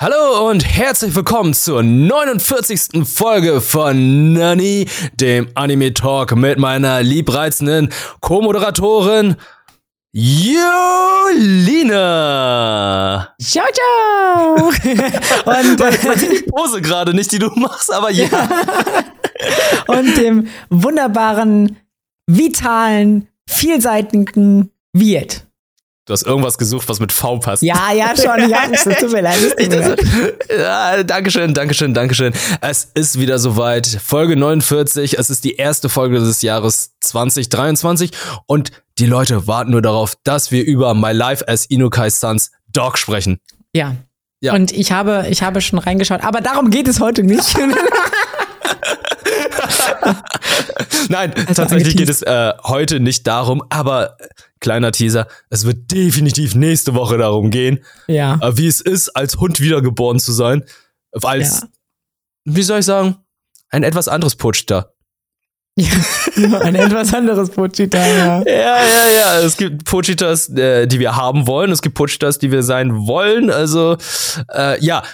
Hallo und herzlich willkommen zur 49. Folge von Nani, dem Anime Talk mit meiner liebreizenden Co-Moderatorin Jolina. Ciao, ciao. und äh, die Pose gerade nicht, die du machst, aber ja. und dem wunderbaren, vitalen, vielseitigen Wirt. Du hast irgendwas gesucht, was mit V passt. Ja, ja, schon. Ja, es tut mir leid. Tut mir leid. ja, Dankeschön, Dankeschön, Dankeschön. Es ist wieder soweit. Folge 49. Es ist die erste Folge des Jahres 2023. Und die Leute warten nur darauf, dass wir über My Life as Inukai Sons Dog sprechen. Ja. ja. Und ich habe, ich habe schon reingeschaut. Aber darum geht es heute nicht. Nein, also tatsächlich geht es äh, heute nicht darum, aber kleiner Teaser, es wird definitiv nächste Woche darum gehen, ja. äh, wie es ist, als Hund wiedergeboren zu sein. Als, ja. wie soll ich sagen, ein etwas anderes Putschta. Ja, ein etwas anderes Pochita, ja. Ja, ja, ja. Es gibt Pochitas, äh, die wir haben wollen. Es gibt Pochitas, die wir sein wollen. Also, äh, ja,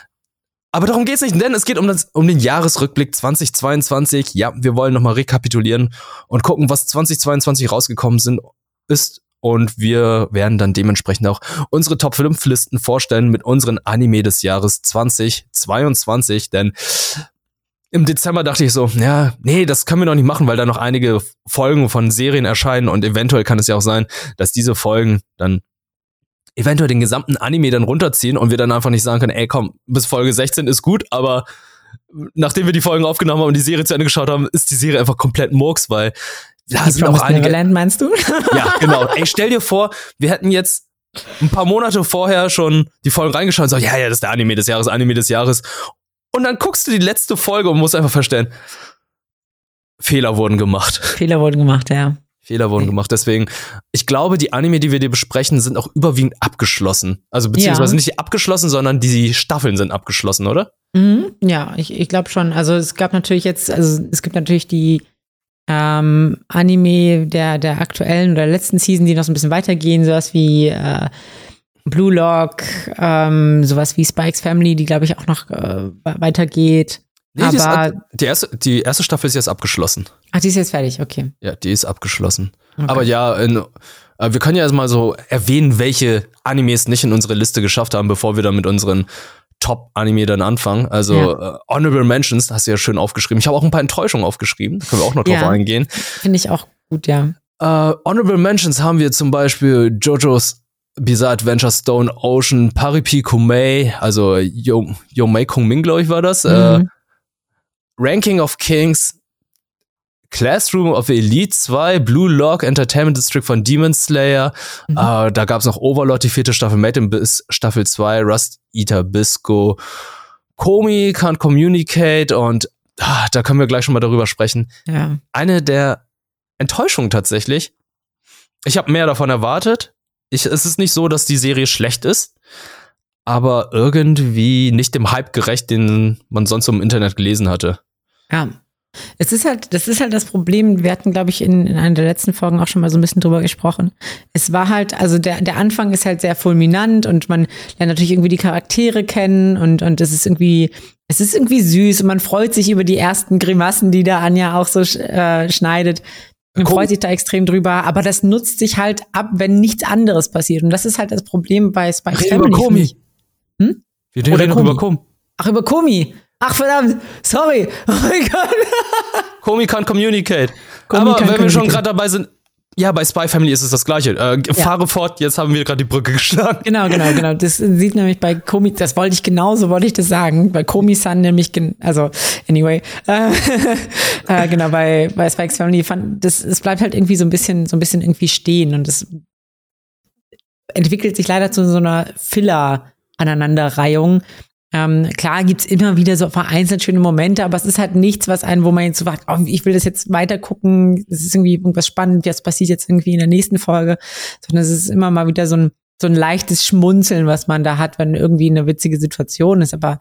aber darum geht's nicht, denn es geht um, das, um den Jahresrückblick 2022. Ja, wir wollen nochmal rekapitulieren und gucken, was 2022 rausgekommen sind, ist. Und wir werden dann dementsprechend auch unsere Top 5 Listen vorstellen mit unseren Anime des Jahres 2022. Denn im Dezember dachte ich so, ja, nee, das können wir noch nicht machen, weil da noch einige Folgen von Serien erscheinen und eventuell kann es ja auch sein, dass diese Folgen dann eventuell den gesamten Anime dann runterziehen und wir dann einfach nicht sagen können, ey, komm, bis Folge 16 ist gut, aber nachdem wir die Folgen aufgenommen haben und die Serie zu Ende geschaut haben, ist die Serie einfach komplett Murks, weil da sind auch einige. Neverland, meinst du? ja, genau. Ey, stell dir vor, wir hätten jetzt ein paar Monate vorher schon die Folgen reingeschaut und so, ja, ja, das ist der Anime des Jahres, Anime des Jahres. Und dann guckst du die letzte Folge und musst einfach verstehen, Fehler wurden gemacht. Fehler wurden gemacht, ja. Fehler wurden gemacht. Deswegen, ich glaube, die Anime, die wir dir besprechen, sind auch überwiegend abgeschlossen. Also beziehungsweise ja. nicht abgeschlossen, sondern die Staffeln sind abgeschlossen, oder? Mhm, ja, ich, ich glaube schon. Also es gab natürlich jetzt, also es gibt natürlich die ähm, Anime der, der aktuellen oder letzten Season, die noch so ein bisschen weitergehen, sowas wie äh, Blue Lock, ähm, sowas wie Spikes Family, die glaube ich auch noch äh, weitergeht. Nee, aber die, die, erste, die erste Staffel ist jetzt abgeschlossen. Ach, die ist jetzt fertig, okay. Ja, die ist abgeschlossen. Okay. Aber ja, in, äh, wir können ja erstmal so erwähnen, welche Animes nicht in unsere Liste geschafft haben, bevor wir dann mit unseren Top-Anime dann anfangen. Also ja. äh, Honorable Mentions, hast du ja schön aufgeschrieben. Ich habe auch ein paar Enttäuschungen aufgeschrieben. Da können wir auch noch drauf ja, eingehen. Finde ich auch gut, ja. Äh, Honorable Mentions haben wir zum Beispiel JoJo's Bizarre Adventure Stone Ocean, Paripi Kumei, also Yo, Yo Kung Ming, glaube ich, war das. Äh, mhm. Äh, Ranking of Kings, Classroom of Elite 2, Blue Lock Entertainment District von Demon Slayer. Mhm. Uh, da gab es noch Overlord, die vierte Staffel, Made in Bis Staffel 2, Rust Eater Bisco, Komi Can't Communicate und ah, da können wir gleich schon mal darüber sprechen. Ja. Eine der Enttäuschungen tatsächlich. Ich habe mehr davon erwartet. Ich, es ist nicht so, dass die Serie schlecht ist aber irgendwie nicht dem Hype gerecht, den man sonst im Internet gelesen hatte. Ja. Es ist halt, das ist halt das Problem. Wir hatten, glaube ich, in, in einer der letzten Folgen auch schon mal so ein bisschen drüber gesprochen. Es war halt, also der, der Anfang ist halt sehr fulminant und man lernt natürlich irgendwie die Charaktere kennen und, und es ist irgendwie, es ist irgendwie süß und man freut sich über die ersten Grimassen, die da Anja auch so äh, schneidet. Man freut sich da extrem drüber, aber das nutzt sich halt ab, wenn nichts anderes passiert. Und das ist halt das Problem bei Spy Family. Hm? Wir reden über Komi. Ach, über Komi. Ach, verdammt. Sorry. Oh mein Gott. Komi kann communicate. Komi Aber wenn wir schon gerade dabei sind, ja, bei Spy Family ist es das Gleiche. Äh, ja. Fahre fort, jetzt haben wir gerade die Brücke geschlagen. Genau, genau, genau. Das sieht nämlich bei Komi, das wollte ich genauso, wollte ich das sagen. Bei Komi-san nämlich, also, anyway. Äh, äh, genau, bei, bei Spikes Family fand, das, es bleibt halt irgendwie so ein bisschen, so ein bisschen irgendwie stehen und es entwickelt sich leider zu so einer Filler- Aneinanderreihung. Ähm, klar gibt's immer wieder so vereinzelt schöne Momente, aber es ist halt nichts, was einen, wo man jetzt so sagt, oh, ich will das jetzt weiter gucken, es ist irgendwie irgendwas spannend, was passiert jetzt irgendwie in der nächsten Folge, sondern es ist immer mal wieder so ein, so ein leichtes Schmunzeln, was man da hat, wenn irgendwie eine witzige Situation ist, aber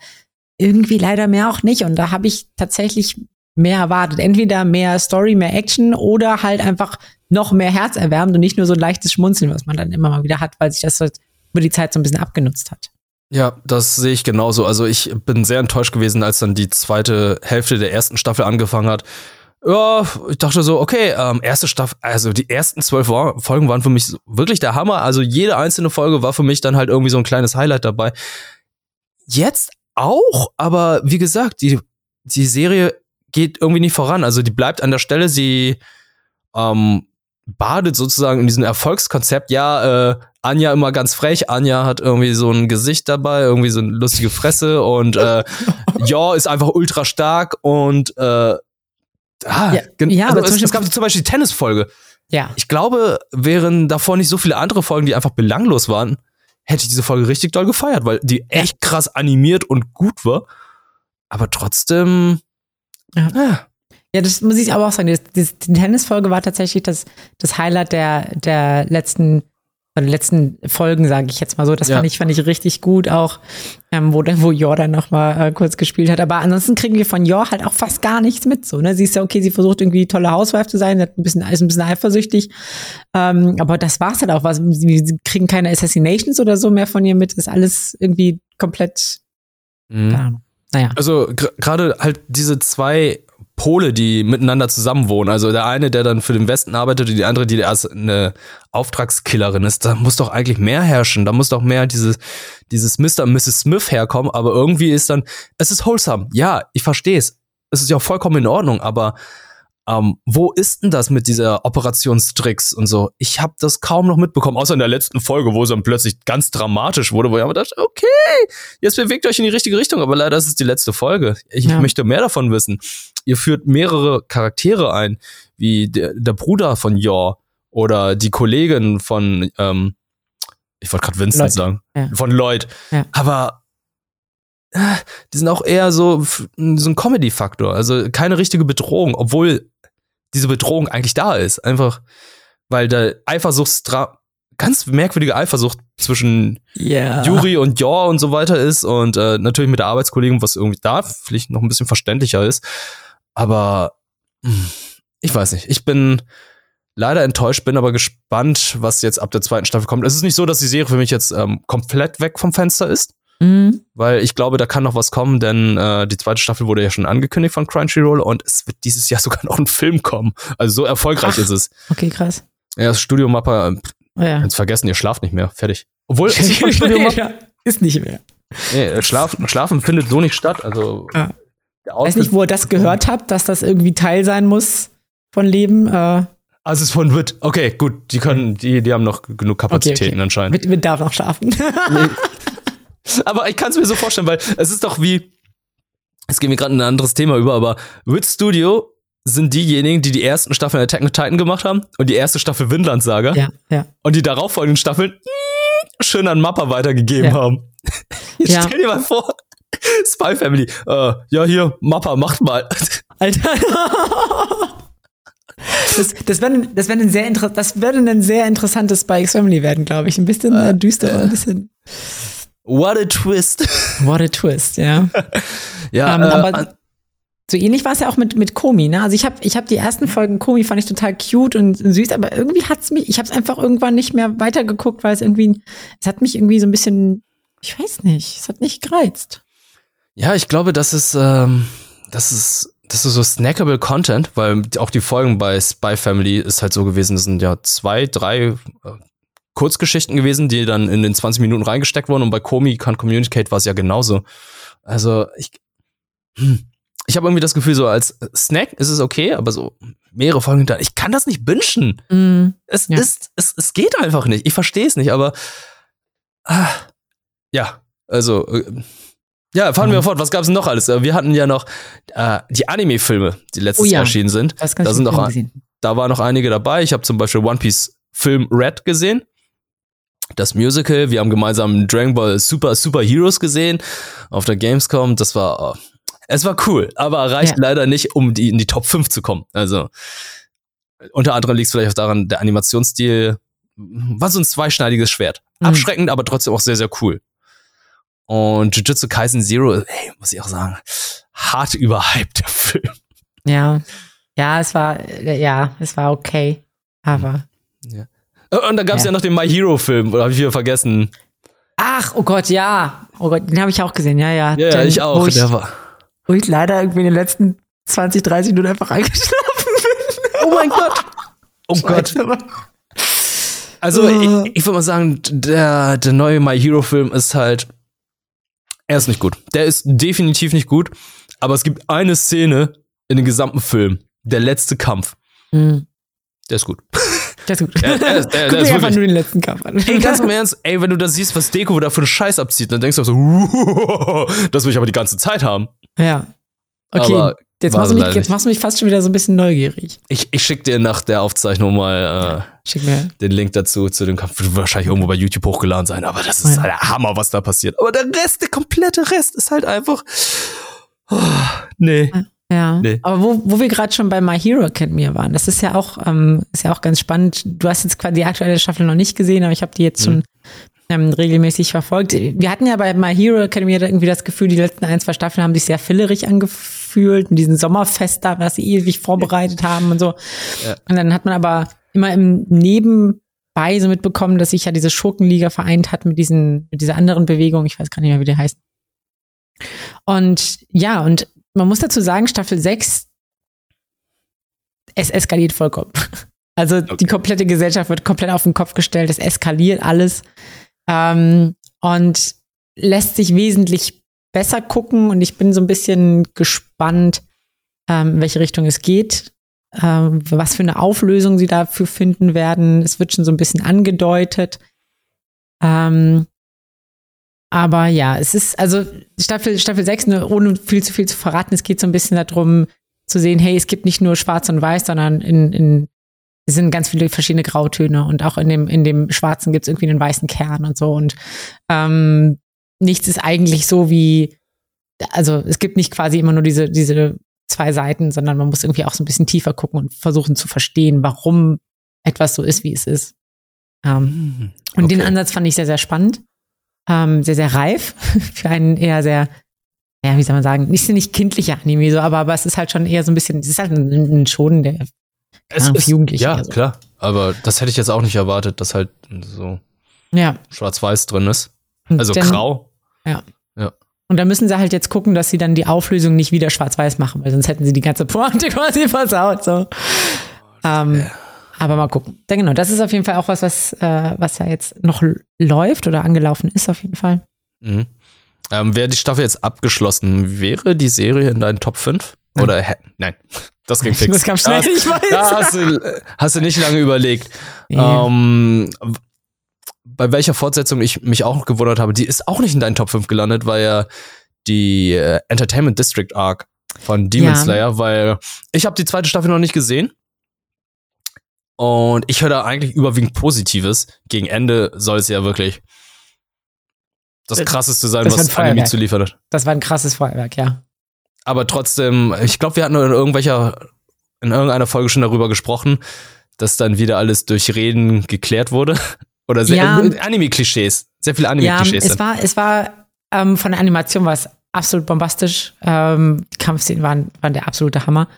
irgendwie leider mehr auch nicht. Und da habe ich tatsächlich mehr erwartet. Entweder mehr Story, mehr Action oder halt einfach noch mehr herzerwärmend und nicht nur so ein leichtes Schmunzeln, was man dann immer mal wieder hat, weil sich das halt über die Zeit so ein bisschen abgenutzt hat. Ja, das sehe ich genauso. Also ich bin sehr enttäuscht gewesen, als dann die zweite Hälfte der ersten Staffel angefangen hat. Ja, ich dachte so, okay, ähm, erste Staffel, also die ersten zwölf Folgen waren für mich wirklich der Hammer. Also jede einzelne Folge war für mich dann halt irgendwie so ein kleines Highlight dabei. Jetzt auch, aber wie gesagt, die, die Serie geht irgendwie nicht voran. Also die bleibt an der Stelle, sie ähm, badet sozusagen in diesem Erfolgskonzept. Ja, äh, Anja immer ganz frech. Anja hat irgendwie so ein Gesicht dabei, irgendwie so eine lustige Fresse und äh, ja, ist einfach ultra stark und äh, ah, Ja, ja, also aber zum es, es gab zum Beispiel die Tennisfolge. Ja. Ich glaube, wären davor nicht so viele andere Folgen, die einfach belanglos waren, hätte ich diese Folge richtig doll gefeiert, weil die echt krass animiert und gut war. Aber trotzdem, Ja. ah, Ja, das muss ich aber auch sagen. Das, das, die Tennisfolge war tatsächlich das, das Highlight der, der letzten, der letzten Folgen, sage ich jetzt mal so. Das Ja. fand ich, fand ich richtig gut, auch ähm, wo, dann- wo Jordan noch mal äh, kurz gespielt hat. Aber ansonsten kriegen wir von Jor halt auch fast gar nichts mit. So, ne? Sie ist ja okay, sie versucht irgendwie tolle Hauswife zu sein, hat ein bisschen, ist ein bisschen eifersüchtig. Ähm, aber das war's halt auch. Was, sie, kriegen keine Assassinations oder so mehr von ihr mit. Ist alles irgendwie komplett. mhm. Naja. Also gerade halt diese zwei Pole, die miteinander zusammenwohnen. Also der eine, der dann für den Westen arbeitet und die andere, die als eine Auftragskillerin ist. Da muss doch eigentlich mehr herrschen. Da muss doch mehr dieses, dieses Mr. und Mrs. Smith herkommen. Aber irgendwie ist dann, es ist wholesome. Ja, ich verstehe es. Es ist ja vollkommen in Ordnung. Aber ähm, wo ist denn das mit dieser Operationstricks und so? Ich habe das kaum noch mitbekommen, außer in der letzten Folge, wo es dann plötzlich ganz dramatisch wurde, wo ich aber dachte, okay, jetzt bewegt euch in die richtige Richtung, aber leider ist es die letzte Folge. Ich Ja. möchte mehr davon wissen. Ihr führt mehrere Charaktere ein, wie der, der Bruder von Yor oder die Kollegin von, ähm, ich wollte gerade Vincent Lloyd. sagen, Ja. von Lloyd. Ja. Aber äh, die sind auch eher so, so ein Comedy-Faktor, also keine richtige Bedrohung, obwohl diese Bedrohung eigentlich da ist. Einfach, weil der Eifersuchtstra ganz merkwürdige Eifersucht zwischen Ja. Juri und Jor und so weiter ist und äh, natürlich mit der Arbeitskollegen, was irgendwie da vielleicht noch ein bisschen verständlicher ist. Aber hm, ich weiß nicht. Ich bin leider enttäuscht, bin aber gespannt, was jetzt ab der zweiten Staffel kommt. Es ist nicht so, dass die Serie für mich jetzt ähm, komplett weg vom Fenster ist, Mhm. weil ich glaube, da kann noch was kommen, denn äh, die zweite Staffel wurde ja schon angekündigt von Crunchyroll und es wird dieses Jahr sogar noch ein Film kommen. Also so erfolgreich Ach. ist es. Okay, krass. Ja, das Studio Mappa, äh, Oh, ja. jetzt vergessen, ihr schlaft nicht mehr. Fertig. Obwohl, Studio Mappa. ist nicht mehr. Nee, äh, Schlafen, Schlafen findet so nicht statt. Also der Ich weiß nicht, wo ihr das gehört habt, dass das irgendwie Teil sein muss von Leben. Äh, Also es ist von Wit. Okay, gut, die können, die, die haben noch genug Kapazitäten okay. anscheinend. mit, mit darf noch schlafen. Aber ich kann es mir so vorstellen, weil es ist doch wie, es geht mir gerade in ein anderes Thema über, aber Wit Studio sind diejenigen, die die ersten Staffeln Attack on Titan gemacht haben und die erste Staffel Vinland Saga ja, ja. und die darauffolgenden Staffeln schön an Mappa weitergegeben Ja. haben. Jetzt Ja. stell dir mal vor, Spy Family, äh, ja hier, Mappa, macht mal. Alter. Das, das wäre das wär ein, sehr das wär ein sehr interessantes Spikes Family werden, glaube ich. Ein bisschen äh, düsterer, ein bisschen. What a twist. What a twist, ja. Ja, Ähm, äh, aber so ähnlich war es ja auch mit, mit Komi, ne? Also ich habe ich hab die ersten Folgen Komi fand ich total cute und süß, aber irgendwie hat's mich, ich habe es einfach irgendwann nicht mehr weitergeguckt, weil es irgendwie, es hat mich irgendwie so ein bisschen, ich weiß nicht, es hat nicht gereizt. Ja, ich glaube, das ist, ähm, das ist, das ist so snackable Content, weil auch die Folgen bei Spy Family ist halt so gewesen, das sind ja zwei, drei äh, Kurzgeschichten gewesen, die dann in den 20 Minuten reingesteckt wurden und bei Komi Can Communicate war es ja genauso. Also ich, hm, ich habe irgendwie das Gefühl, so als Snack ist es okay, aber so mehrere Folgen hinter, ich kann das nicht bingen. Mm, Es Ja. ist, es, es geht einfach nicht. Ich verstehe es nicht, aber ah, ja, also äh, ja, fahren wir Mhm. fort. Was gab's denn noch alles? Äh, Wir hatten ja noch äh, die Anime-Filme, die letztes Oh ja. Jahr erschienen sind. das Da sind noch gesehen. Da waren noch einige dabei. Ich habe zum Beispiel One Piece Film Red gesehen. Das Musical. Wir haben gemeinsam Dragon Ball Super Super Heroes gesehen auf der Gamescom. Das war, äh, es war cool, aber reicht Ja. leider nicht, um die, in die Top 5 zu kommen. Also unter anderem liegt es vielleicht auch daran, der Animationsstil war so ein zweischneidiges Schwert. Mhm. Abschreckend, aber trotzdem auch sehr, sehr cool. Und Jujutsu Kaisen Zero, ey, muss ich auch sagen, hart überhyped, der Film. Ja. Ja, es war, äh, ja, es war okay. Aber Äh, Und dann gab es ja. Ja. noch den My Hero Film, oder habe ich wieder vergessen? Ach, oh Gott, ja. Oh Gott, den habe ich auch gesehen, ja, ja. Ja, Den, ich auch. Wo ich, wo ich leider irgendwie in den letzten 20, 30 Minuten einfach eingeschlafen bin. Oh mein Gott. Oh Gott. Also, Äh. ich, ich würde mal sagen, der, der neue My Hero-Film ist halt. Er ist nicht gut. Der ist definitiv nicht gut. Aber es gibt eine Szene in dem gesamten Film. Der letzte Kampf. Mhm. Der ist gut. Das ist gut. Der- der ist- der- Guck der ist einfach nur den letzten Kampf an. Ey, ganz im Ernst, ey, wenn du da siehst, was Deko da für einen Scheiß abzieht, dann denkst du auch so, das will ich aber die ganze Zeit haben. Ja. Okay, Aber jetzt, machst du mich, jetzt machst du mich fast schon wieder so ein bisschen neugierig. Ich, ich schick dir nach der Aufzeichnung mal äh, den Link dazu, zu dem Kampf. Wird wahrscheinlich irgendwo bei YouTube hochgeladen sein, aber das ist Ja. halt der Hammer, was da passiert. Aber der Rest, der komplette Rest ist halt einfach. Oh, nee. Ja. Nee. Aber wo, wo wir gerade schon bei My Hero Academia waren, das ist ja auch, ähm, ist ja auch ganz spannend. Du hast jetzt quasi die aktuelle Staffel noch nicht gesehen, aber ich habe die jetzt schon ähm, regelmäßig verfolgt. Wir hatten ja bei My Hero Academia irgendwie das Gefühl, die letzten ein, zwei Staffeln haben sich sehr fillerig angefühlt, mit diesem Sommerfest da, was sie ewig vorbereitet haben und so. Ja. Und dann hat man aber immer im Nebenbei so mitbekommen, dass sich ja diese Schurkenliga vereint hat mit diesen, mit dieser anderen Bewegung. Ich weiß gar nicht mehr, wie der heißt. Und ja, und man muss dazu sagen, Staffel 6, es eskaliert vollkommen. Also die komplette Gesellschaft wird komplett auf den Kopf gestellt, es eskaliert alles ähm, und lässt sich wesentlich besser gucken und ich bin so ein bisschen gespannt, ähm, in welche Richtung es geht, ähm, was für eine Auflösung sie dafür finden werden. Es wird schon so ein bisschen angedeutet. Ähm, aber ja, es ist, also Staffel, Staffel 6, ne, ohne viel zu viel zu verraten, es geht so ein bisschen darum zu sehen, hey, es gibt nicht nur schwarz und weiß, sondern in, in es sind ganz viele verschiedene Grautöne und auch in dem, in dem Schwarzen gibt es irgendwie einen weißen Kern und so. Und ähm, nichts ist eigentlich so wie, also es gibt nicht quasi immer nur diese, diese zwei Seiten, sondern man muss irgendwie auch so ein bisschen tiefer gucken und versuchen zu verstehen, warum etwas so ist, wie es ist. Ähm, und den Okay. Ansatz fand ich sehr, sehr spannend. Ähm, sehr, sehr reif für einen eher sehr, ja, wie soll man sagen, nicht, nicht kindlicher Anime, so, aber, aber es ist halt schon eher so ein bisschen, es ist halt ein, ein Schonen, der Es Ahnung, ist, Jugendliche ja, so. klar. Aber das hätte ich jetzt auch nicht erwartet, dass halt so Ja. schwarz-weiß drin ist. Also dann- grau. Und da müssen sie halt jetzt gucken, dass sie dann die Auflösung nicht wieder schwarz-weiß machen, weil sonst hätten sie die ganze Pointe quasi versaut. So. Ähm, aber mal gucken. Ja, genau, das ist auf jeden Fall auch was, was, äh, was ja jetzt noch läuft oder angelaufen ist, auf jeden Fall. Mhm. Ähm, Wäre die Staffel jetzt abgeschlossen, wäre die Serie in deinen Top 5? Oder hä? nein, das ging fix. Das kam schnell, Da hast- ich weiß. Da hast du, hast du nicht lange überlegt. Nee. Ähm, bei welcher Fortsetzung ich mich auch gewundert habe, die ist auch nicht in deinen Top 5 gelandet, war ja die äh, Entertainment District Arc von Demon Ja. Slayer, weil ich habe die zweite Staffel noch nicht gesehen. Und ich höre da eigentlich überwiegend Positives. Gegen Ende soll es ja wirklich das Das- krasseste sein, das was Anime Feuerwerk. zuliefert hat. Das war ein krasses Feuerwerk, ja. Aber trotzdem, ich glaube, wir hatten in irgendwelcher, in irgendeiner Folge schon darüber gesprochen, dass dann wieder alles durch Reden geklärt wurde. Oder sehr, Ja. äh, Anime-Klischees. Sehr viele Ja, Anime-Klischees. es sind. war, es war ähm, von der Animation war es absolut bombastisch. Ähm, die Kampfszenen waren, waren der absolute Hammer.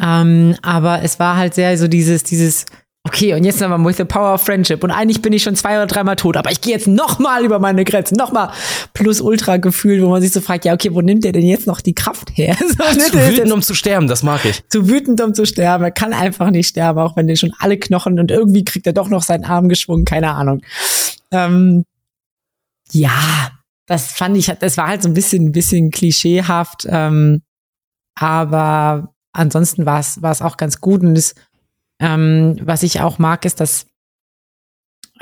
Ähm, aber es war halt sehr so dieses, dieses, okay, und jetzt nochmal with the power of friendship. Und eigentlich bin ich schon zwei oder dreimal tot, aber ich gehe jetzt nochmal über meine Grenzen, nochmal plus ultra Gefühl, wo man sich so fragt, ja, okay, wo nimmt der denn jetzt noch die Kraft her? So, ne, zu wütend, um zu sterben, das mag ich. zu wütend, um zu sterben. Er kann einfach nicht sterben, auch wenn der schon alle Knochen und irgendwie kriegt er doch noch seinen Arm geschwungen, keine Ahnung. Ähm, ja, das fand ich, das war halt so ein bisschen, ein bisschen klischeehaft, ähm, aber ansonsten war es, auch ganz gut und das, ähm, was ich auch mag, ist, dass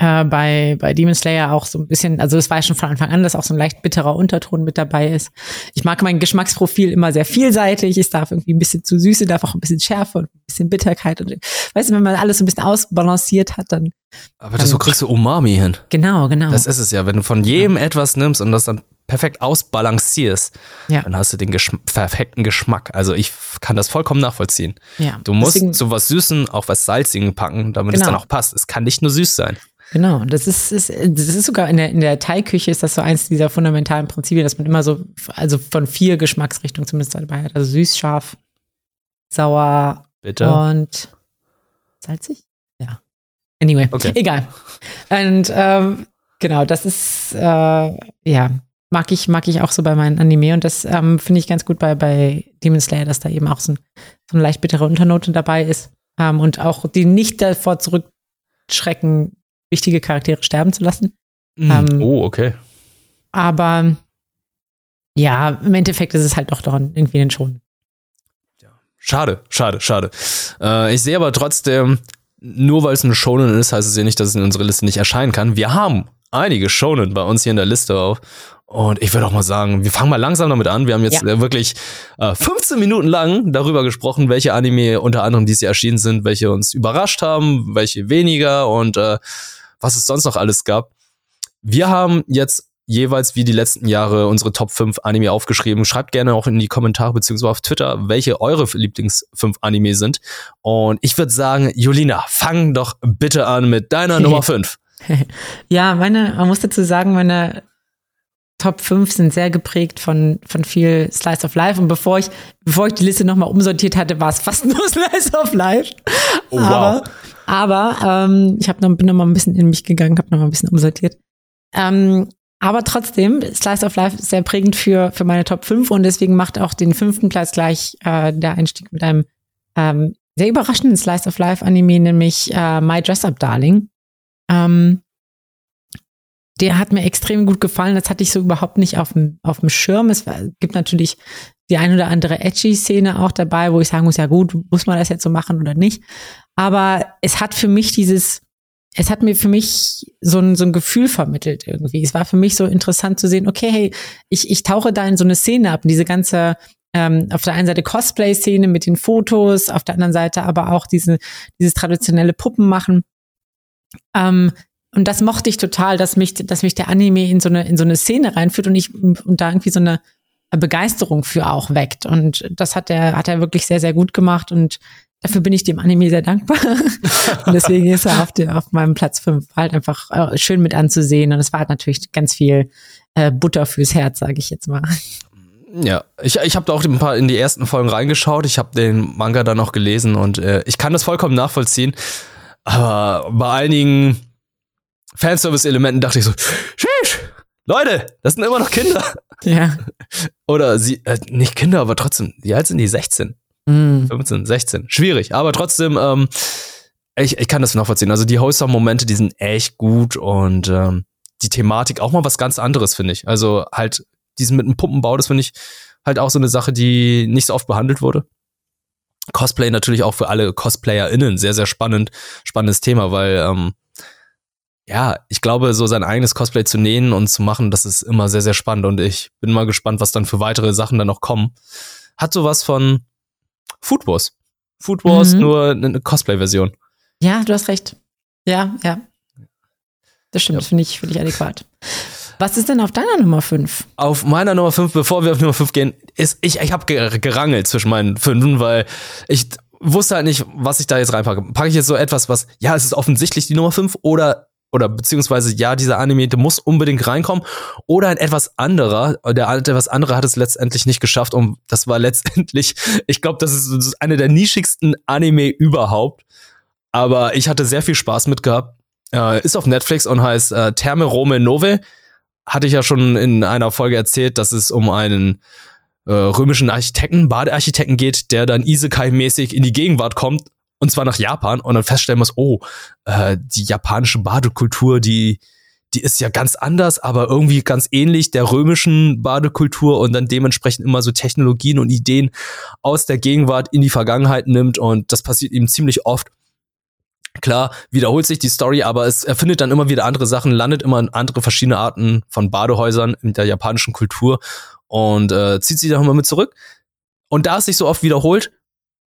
äh, bei, bei Demon Slayer auch so ein bisschen, also das war ja schon von Anfang an, dass auch so ein leicht bitterer Unterton mit dabei ist. Ich mag mein Geschmacksprofil immer sehr vielseitig. Es darf irgendwie ein bisschen zu Süße, darf auch ein bisschen Schärfe und ein bisschen Bitterkeit. Und weißt du, wenn man alles so ein bisschen ausbalanciert hat, dann Aber das so kriegst du Umami hin. genau, genau. Das ist es ja. Wenn du von jedem etwas nimmst und das dann perfekt ausbalancierst, Ja. dann hast du den Geschm perfekten Geschmack. Also ich kann das vollkommen nachvollziehen. ja. Du musst Deswegen- zu was Süßen auch was Salzigen packen, damit es Genau. dann auch passt. Es kann nicht nur süß sein. Genau, das ist, ist, das ist sogar in der, in der Thai-Küche ist das so eins dieser fundamentalen Prinzipien, dass man immer so, also von vier Geschmacksrichtungen zumindest dabei hat. Also süß, scharf, sauer Bitte. und salzig? Ja. Anyway, Okay. egal. Und ähm, genau, das ist, äh, ja, mag ich, mag ich auch so bei meinen Anime und das ähm, finde ich ganz gut bei, bei Demon Slayer, dass da eben auch so, ein, so eine leicht bittere Unternote dabei ist ähm, und auch die nicht davor zurückschrecken, wichtige Charaktere sterben zu lassen. Mhm. Ähm, oh, okay. Aber ja, im Endeffekt ist es halt doch doch irgendwie ein Schon. Schade, schade, schade. Äh, ich sehe aber trotzdem, nur weil es eine Shonen ist, heißt es ja nicht, dass es in unserer Liste nicht erscheinen kann. Wir haben einige Shonen bei uns hier in der Liste auf. Und ich würde auch mal sagen, wir fangen mal langsam damit an. Wir haben jetzt ja. wirklich äh, 15 Minuten lang darüber gesprochen, welche Anime unter anderem dieses Jahr erschienen sind, welche uns überrascht haben, welche weniger und äh, was es sonst noch alles gab. Wir haben jetzt jeweils wie die letzten Jahre unsere Top 5 Anime aufgeschrieben. Schreibt gerne auch in die Kommentare beziehungsweise auf Twitter, welche eure Lieblings 5 Anime sind. Und ich würde sagen, Julina, fang doch bitte an mit deiner Nummer 5. ja, meine, man muss dazu sagen, meine Top 5 sind sehr geprägt von, von viel Slice of Life. Und bevor ich, bevor ich die Liste nochmal umsortiert hatte, war es fast nur Slice of Life. Oh, wow. Aber, aber ähm, ich hab noch, bin noch mal ein bisschen in mich gegangen, habe noch mal ein bisschen umsortiert. Ähm, aber trotzdem, Slice of Life ist sehr prägend für, für meine Top 5 und deswegen macht auch den fünften Platz gleich äh, der Einstieg mit einem ähm, sehr überraschenden Slice of Life Anime, nämlich äh, My Dress Up Darling. Ähm, der hat mir extrem gut gefallen. Das hatte ich so überhaupt nicht auf dem, Schirm. Es gibt natürlich die ein oder andere edgy Szene auch dabei, wo ich sagen muss, ja gut, muss man das jetzt so machen oder nicht. Aber es hat für mich dieses, es hat mir für mich so ein, so ein Gefühl vermittelt irgendwie. Es war für mich so interessant zu sehen, okay, hey, ich, ich tauche da in so eine Szene ab, diese ganze ähm, auf der einen Seite Cosplay-Szene mit den Fotos, auf der anderen Seite aber auch diese, dieses traditionelle Puppen machen. Ähm, und das mochte ich total, dass mich, dass mich der Anime in so eine, in so eine Szene reinführt und ich, und da irgendwie so eine Begeisterung für auch weckt. Und das hat er, hat er wirklich sehr, sehr gut gemacht und dafür bin ich dem Anime sehr dankbar. und deswegen ist er auf, den, auf meinem Platz fünf halt einfach äh, schön mit anzusehen. Und es war halt natürlich ganz viel äh, Butter fürs Herz, sage ich jetzt mal. Ja, ich, ich habe da auch ein paar in die ersten Folgen reingeschaut. Ich habe den Manga dann noch gelesen und äh, ich kann das vollkommen nachvollziehen. Aber bei einigen Fanservice-Elementen dachte ich so, Sheesh, Leute, das sind immer noch Kinder. Ja. Oder sie, äh, nicht Kinder, aber trotzdem, wie alt sind die? 16? Mm. 15, 16. Schwierig, aber trotzdem, ähm, ich, ich kann das nachvollziehen. Also die Wholesome-Momente, die sind echt gut und ähm, die Thematik auch mal was ganz anderes, finde ich. Also halt diesen mit dem Pumpenbau, das finde ich halt auch so eine Sache, die nicht so oft behandelt wurde. Cosplay natürlich auch für alle CosplayerInnen sehr, sehr spannend, spannendes Thema, weil ähm, ja, ich glaube, so sein eigenes Cosplay zu nähen und zu machen, das ist immer sehr, sehr spannend und ich bin mal gespannt, was dann für weitere Sachen dann noch kommen. Hat sowas von Food Wars. Food Wars, mhm. nur eine Cosplay-Version. Ja, du hast recht. Ja, ja. Das stimmt, ja. finde ich, finde ich adäquat. Was ist denn auf deiner Nummer 5? Auf meiner Nummer 5, bevor wir auf Nummer 5 gehen, ist, ich, ich habe gerangelt zwischen meinen Fünfen, weil ich wusste halt nicht, was ich da jetzt reinpacke. Packe ich jetzt so etwas, was, ja, es ist offensichtlich die Nummer 5 oder oder beziehungsweise ja, dieser Anime, der muss unbedingt reinkommen. Oder ein etwas anderer, der etwas andere hat es letztendlich nicht geschafft und das war letztendlich, ich glaube, das ist, eine der nischigsten Anime überhaupt. Aber ich hatte sehr viel Spaß mit gehabt. Äh, ist auf Netflix und heißt äh, Terme Rome Nove. Hatte ich ja schon in einer Folge erzählt, dass es um einen äh, römischen Architekten, Badearchitekten geht, der dann Isekai-mäßig in die Gegenwart kommt und zwar nach Japan und dann feststellen muss, oh, äh, die japanische Badekultur, die die ist ja ganz anders, aber irgendwie ganz ähnlich der römischen Badekultur und dann dementsprechend immer so Technologien und Ideen aus der Gegenwart in die Vergangenheit nimmt und das passiert ihm ziemlich oft. Klar, wiederholt sich die Story, aber es erfindet dann immer wieder andere Sachen, landet immer in andere verschiedene Arten von Badehäusern in der japanischen Kultur und äh, zieht sich dann immer mit zurück. Und da es sich so oft wiederholt,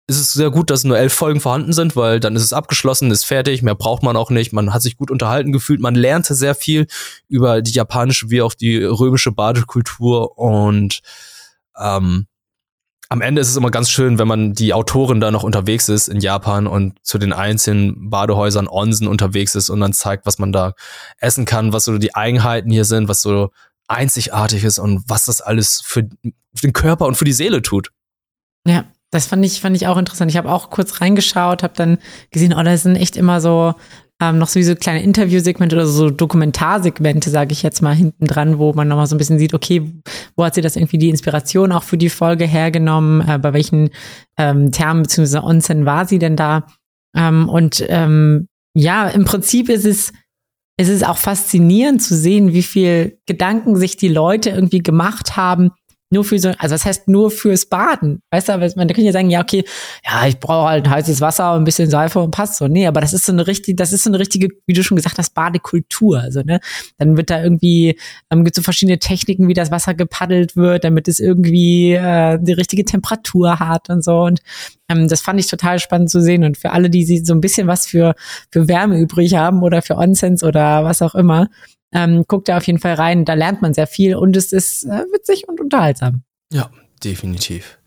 ist es sehr gut, dass nur elf Folgen vorhanden sind, weil dann ist es abgeschlossen, ist fertig, mehr braucht man auch nicht. Man hat sich gut unterhalten gefühlt, man lernte sehr viel über die japanische wie auch die römische Badekultur und ähm, am Ende ist es immer ganz schön, wenn man die Autorin da noch unterwegs ist in Japan und zu den einzelnen Badehäusern Onsen unterwegs ist und dann zeigt, was man da essen kann, was so die Eigenheiten hier sind, was so einzigartig ist und was das alles für den Körper und für die Seele tut. Ja, das fand ich, fand ich auch interessant. Ich habe auch kurz reingeschaut, habe dann gesehen, oh, da sind echt immer so ähm, noch so wie so kleine Interviewsegmente oder so Dokumentarsegmente, sage ich jetzt mal, hinten dran, wo man nochmal so ein bisschen sieht, okay, wo hat sie das irgendwie die Inspiration auch für die Folge hergenommen, äh, bei welchen ähm, Termen bzw. Onsen war sie denn da? Ähm, und ähm, ja, im Prinzip ist es, es ist auch faszinierend zu sehen, wie viel Gedanken sich die Leute irgendwie gemacht haben, nur für so, also das heißt nur fürs Baden. Weißt du, man könnte ja sagen, ja, okay, ja, ich brauche halt heißes Wasser und ein bisschen Seife und passt so. Nee, aber das ist so eine richtige, das ist so eine richtige, wie du schon gesagt hast, Badekultur. Also, ne, dann wird da irgendwie, ähm, gibt so verschiedene Techniken, wie das Wasser gepaddelt wird, damit es irgendwie äh, die richtige Temperatur hat und so. Und ähm, das fand ich total spannend zu sehen. Und für alle, die so ein bisschen was für, für Wärme übrig haben oder für Onsens oder was auch immer, ähm, guckt da auf jeden Fall rein. Da lernt man sehr viel und es ist äh, witzig und unterhaltsam. Ja, definitiv.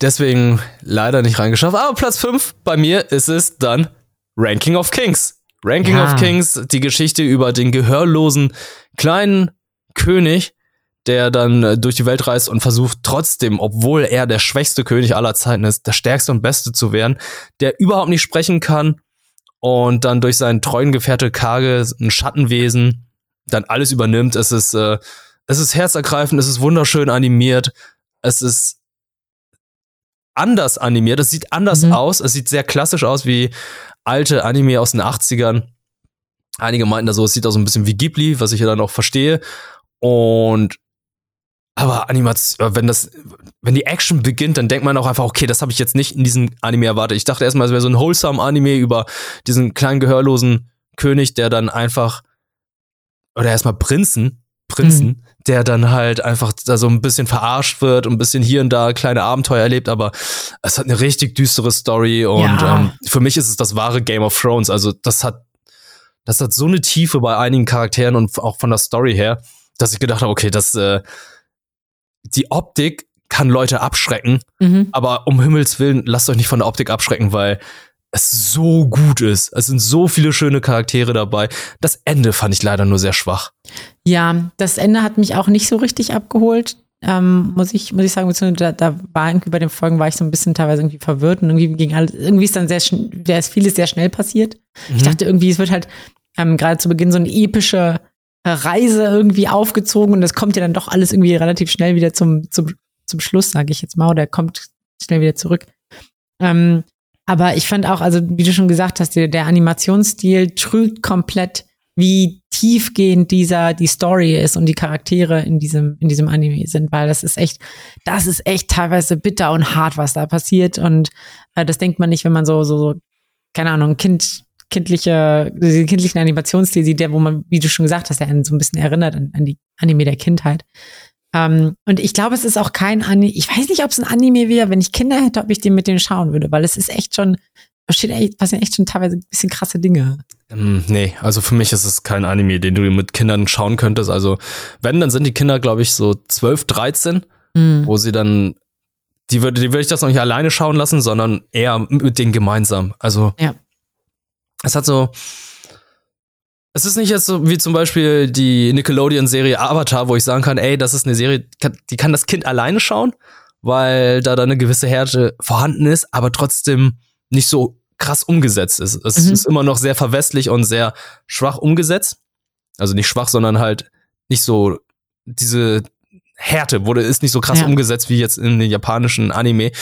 Deswegen leider nicht reingeschafft. Aber Platz 5 bei mir ist es dann Ranking of Kings. Ranking ja. of Kings, die Geschichte über den gehörlosen kleinen König, der dann äh, durch die Welt reist und versucht trotzdem, obwohl er der schwächste König aller Zeiten ist, der stärkste und beste zu werden, der überhaupt nicht sprechen kann und dann durch seinen treuen Gefährte Kage, ein Schattenwesen, dann alles übernimmt. Es ist, äh, es ist herzergreifend, es ist wunderschön animiert, es ist anders animiert, es sieht anders mhm. aus, es sieht sehr klassisch aus wie alte Anime aus den 80ern. Einige meinten da so, es sieht auch so ein bisschen wie Ghibli, was ich ja dann auch verstehe. Und aber Animation, wenn das, wenn die Action beginnt, dann denkt man auch einfach, okay, das habe ich jetzt nicht in diesem Anime erwartet. Ich dachte erstmal, es wäre so ein wholesome Anime über diesen kleinen gehörlosen König, der dann einfach oder erstmal Prinzen, Prinzen, mhm. der dann halt einfach da so ein bisschen verarscht wird und ein bisschen hier und da kleine Abenteuer erlebt, aber es hat eine richtig düstere Story und ja. ähm, für mich ist es das wahre Game of Thrones. Also das hat, das hat so eine Tiefe bei einigen Charakteren und auch von der Story her, dass ich gedacht habe, okay, das, äh, die Optik kann Leute abschrecken, mhm. aber um Himmels Willen, lasst euch nicht von der Optik abschrecken, weil es so gut ist. Es sind so viele schöne Charaktere dabei. Das Ende fand ich leider nur sehr schwach. Ja, das Ende hat mich auch nicht so richtig abgeholt. Ähm, muss ich, muss ich sagen, da, da war irgendwie bei den Folgen war ich so ein bisschen teilweise irgendwie verwirrt und irgendwie ging alles, irgendwie ist dann sehr, sehr ist vieles sehr schnell passiert. Mhm. Ich dachte irgendwie, es wird halt ähm, gerade zu Beginn so eine epische Reise irgendwie aufgezogen und das kommt ja dann doch alles irgendwie relativ schnell wieder zum, zum, zum Schluss, sage ich jetzt mal, oder kommt schnell wieder zurück. Ähm, aber ich fand auch, also wie du schon gesagt hast, der, der Animationsstil trügt komplett, wie tiefgehend dieser die Story ist und die Charaktere in diesem in diesem Anime sind, weil das ist echt, das ist echt teilweise bitter und hart, was da passiert und äh, das denkt man nicht, wenn man so so, so keine Ahnung Kind kindliche kindlichen Animationsstil sieht, der wo man, wie du schon gesagt hast, der einen so ein bisschen erinnert an, an die Anime der Kindheit. Ähm, und ich glaube, es ist auch kein Anime. Ich weiß nicht, ob es ein Anime wäre, wenn ich Kinder hätte, ob ich den mit denen schauen würde, weil es ist echt schon, passieren echt schon teilweise ein bisschen krasse Dinge. Ähm, nee, also für mich ist es kein Anime, den du mit Kindern schauen könntest. Also, wenn, dann sind die Kinder, glaube ich, so 12, 13, mhm. wo sie dann, die würde, die würde ich das noch nicht alleine schauen lassen, sondern eher mit denen gemeinsam. Also, ja. es hat so, es ist nicht jetzt so wie zum Beispiel die Nickelodeon-Serie Avatar, wo ich sagen kann, ey, das ist eine Serie, die kann das Kind alleine schauen, weil da dann eine gewisse Härte vorhanden ist, aber trotzdem nicht so krass umgesetzt ist. Es mhm. ist immer noch sehr verwestlich und sehr schwach umgesetzt. Also nicht schwach, sondern halt nicht so diese Härte wurde ist nicht so krass ja. umgesetzt wie jetzt in den japanischen Anime.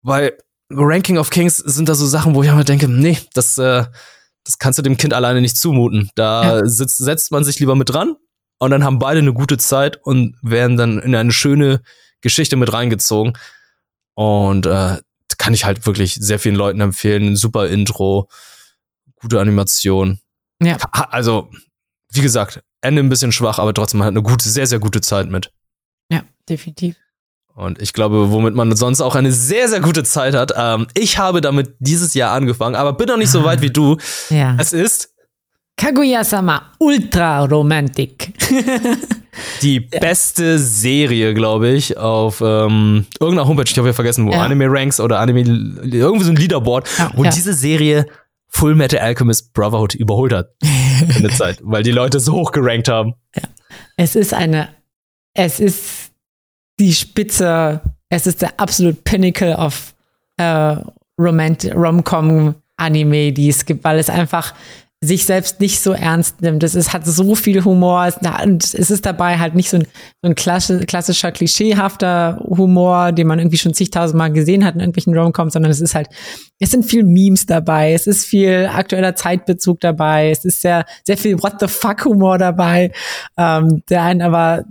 Weil Ranking of Kings sind da so Sachen, wo ich immer denke, nee, das äh, das kannst du dem Kind alleine nicht zumuten. Da ja. sitzt, setzt man sich lieber mit dran und dann haben beide eine gute Zeit und werden dann in eine schöne Geschichte mit reingezogen. Und äh, kann ich halt wirklich sehr vielen Leuten empfehlen. Super Intro, gute Animation. Ja. Also, wie gesagt, Ende ein bisschen schwach, aber trotzdem man hat eine gute, sehr, sehr gute Zeit mit. Ja, definitiv. Und ich glaube, womit man sonst auch eine sehr, sehr gute Zeit hat. Ähm, ich habe damit dieses Jahr angefangen, aber bin noch nicht so weit wie du. Ja. Es ist Kaguya-sama Ultra Romantic. die beste Serie, glaube ich, auf ähm, irgendeiner Homepage, ich habe ja vergessen, wo ja. Anime Ranks oder Anime, irgendwie so ein Leaderboard, ja, wo diese Serie Full Metal Alchemist Brotherhood überholt hat in der Zeit, weil die Leute so hoch gerankt haben. Ja. Es ist eine, es ist die Spitze, es ist der absolute Pinnacle of äh, Romantic Rom-Com Anime, die es gibt, weil es einfach sich selbst nicht so ernst nimmt. Es ist, hat so viel Humor. Es, und es ist dabei halt nicht so ein, so ein klassischer, klischeehafter Humor, den man irgendwie schon zigtausendmal gesehen hat in irgendwelchen Romcoms, sondern es ist halt, es sind viel Memes dabei, es ist viel aktueller Zeitbezug dabei, es ist sehr, sehr viel What the fuck Humor dabei, ähm, der einen aber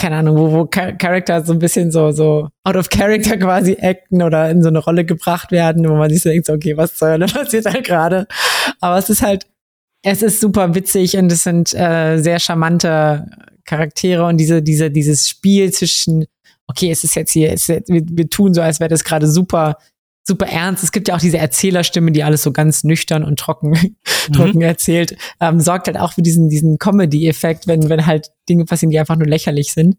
keine Ahnung, wo, wo Charakter so ein bisschen so, so out of character quasi acten oder in so eine Rolle gebracht werden, wo man sich so denkt, okay, was zur Hölle passiert da gerade? Aber es ist halt, es ist super witzig und es sind äh, sehr charmante Charaktere und diese, diese, dieses Spiel zwischen, okay, es ist jetzt hier, es wir, wir tun so, als wäre das gerade super, super ernst. Es gibt ja auch diese Erzählerstimme, die alles so ganz nüchtern und trocken, mhm. trocken erzählt. Ähm, sorgt halt auch für diesen, diesen Comedy-Effekt, wenn, wenn halt Dinge passieren, die einfach nur lächerlich sind.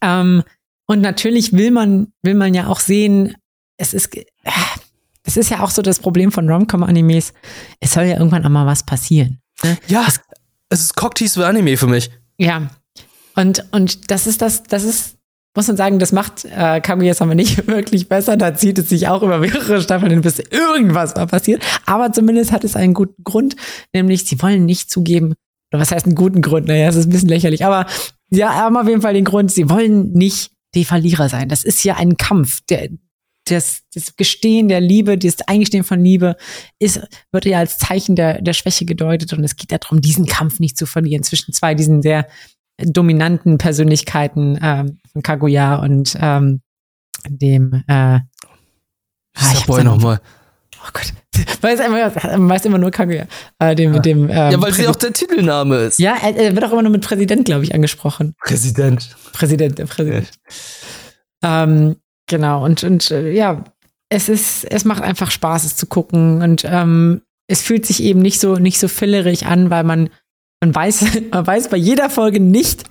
Ähm, und natürlich will man, will man ja auch sehen, es ist, äh, es ist ja auch so das Problem von Rom-Com-Animes. Es soll ja irgendwann auch mal was passieren. Ne? Ja, es, es ist Cocktease für Anime für mich. Ja. Und, und das ist das, das ist, muss man sagen, das macht äh, Kaguya-sama nicht wirklich besser. Da zieht es sich auch über mehrere Staffeln bis irgendwas mal passiert. Aber zumindest hat es einen guten Grund, nämlich sie wollen nicht zugeben, oder was heißt einen guten Grund? Naja, es ist ein bisschen lächerlich, aber ja, haben auf jeden Fall den Grund, sie wollen nicht die Verlierer sein. Das ist ja ein Kampf. Der, das, das Gestehen der Liebe, das Eingestehen von Liebe ist, wird ja als Zeichen der, der Schwäche gedeutet und es geht darum, diesen Kampf nicht zu verlieren zwischen zwei diesen sehr dominanten Persönlichkeiten ähm, von Kaguya und ähm, dem äh, ah, ich Boy nochmal. Oh Gott. Weiß immer, weiß immer nur Kaguya. Äh, dem, ja. dem, ähm, ja, weil sie auch der Titelname ist. Ja, er, er wird auch immer nur mit Präsident, glaube ich, angesprochen. Präsident. Präsident, der Präsident. Ja. Ähm, Genau, und, und äh, ja, es ist, es macht einfach Spaß, es zu gucken. Und ähm, es fühlt sich eben nicht so, nicht so fillerig an, weil man, man weiß, man weiß bei jeder Folge nicht,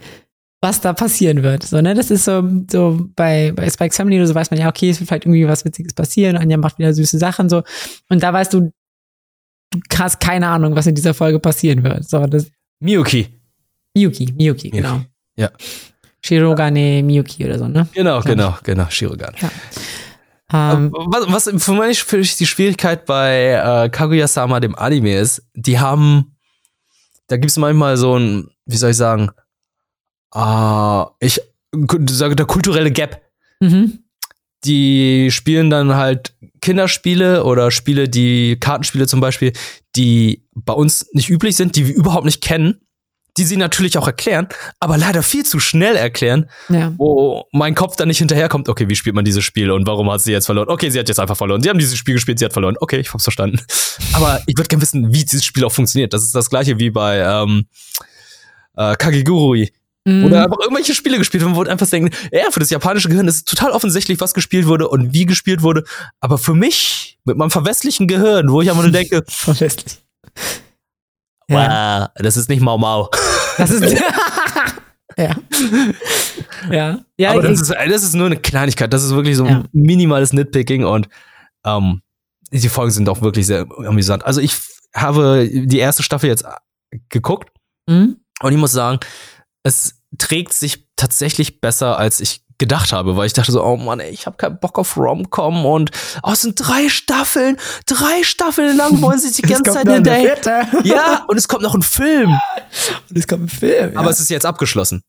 was da passieren wird. So, ne? Das ist so, so bei, bei Spike Family oder so weiß man ja, okay, es wird vielleicht irgendwie was Witziges passieren, Anja macht wieder süße Sachen so. Und da weißt du, du hast keine Ahnung, was in dieser Folge passieren wird. So, das Miyuki. Miyuki, Miyuki, genau. Ja. Shirogane Miyuki oder so, ne? Genau, genau, genau, Shirogane. Ja. Ähm, was, was für mich die Schwierigkeit bei äh, Kaguya-sama, dem Anime, ist, die haben, da gibt es manchmal so ein, wie soll ich sagen, äh, ich sage der kulturelle Gap. Mhm. Die spielen dann halt Kinderspiele oder Spiele, die Kartenspiele zum Beispiel, die bei uns nicht üblich sind, die wir überhaupt nicht kennen die sie natürlich auch erklären, aber leider viel zu schnell erklären, ja. wo mein Kopf dann nicht hinterherkommt, okay, wie spielt man dieses Spiel und warum hat sie jetzt verloren? Okay, sie hat jetzt einfach verloren. Sie haben dieses Spiel gespielt, sie hat verloren. Okay, ich hab's verstanden. aber ich würde gerne wissen, wie dieses Spiel auch funktioniert. Das ist das gleiche wie bei ähm, äh, Kagegurui. Mhm. Oder einfach irgendwelche Spiele gespielt haben, wo man einfach denken, ja, für das japanische Gehirn ist es total offensichtlich, was gespielt wurde und wie gespielt wurde. Aber für mich, mit meinem verwestlichen Gehirn, wo ich einfach nur denke, verwestlich. Ja. Wow, das ist nicht Mau Mau. Das ist. ja. Ja. ja Aber das ist, das ist nur eine Kleinigkeit. Das ist wirklich so ein ja. minimales Nitpicking und ähm, die Folgen sind auch wirklich sehr amüsant. Also ich habe die erste Staffel jetzt geguckt mhm. und ich muss sagen, es trägt sich tatsächlich besser, als ich gedacht habe, weil ich dachte so, oh Mann, ey, ich habe keinen Bock auf Rom-Com und oh, es sind drei Staffeln, drei Staffeln lang wollen sie sich die ganze Zeit hinterher. Ja, und es kommt noch ein Film. Und es kommt ein Film. Ja. Aber es ist jetzt abgeschlossen.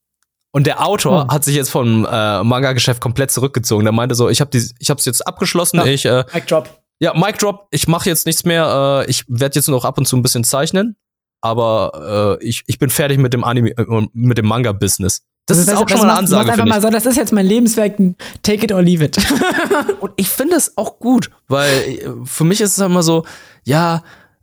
Und der Autor oh. hat sich jetzt vom äh, Manga-Geschäft komplett zurückgezogen. Der meinte so, ich habe ich habe es jetzt abgeschlossen. Ja, ich äh, Mic Drop. Ja, Mic Drop. Ich mache jetzt nichts mehr. Äh, ich werde jetzt nur noch ab und zu ein bisschen zeichnen, aber äh, ich, ich bin fertig mit dem Anime, äh, mit dem Manga-Business. Das, das ist auch schon mal eine Ansage. Einfach mal so, das ist jetzt mein Lebenswerk, take it or leave it. und ich finde es auch gut, weil äh, für mich ist es immer so, ja,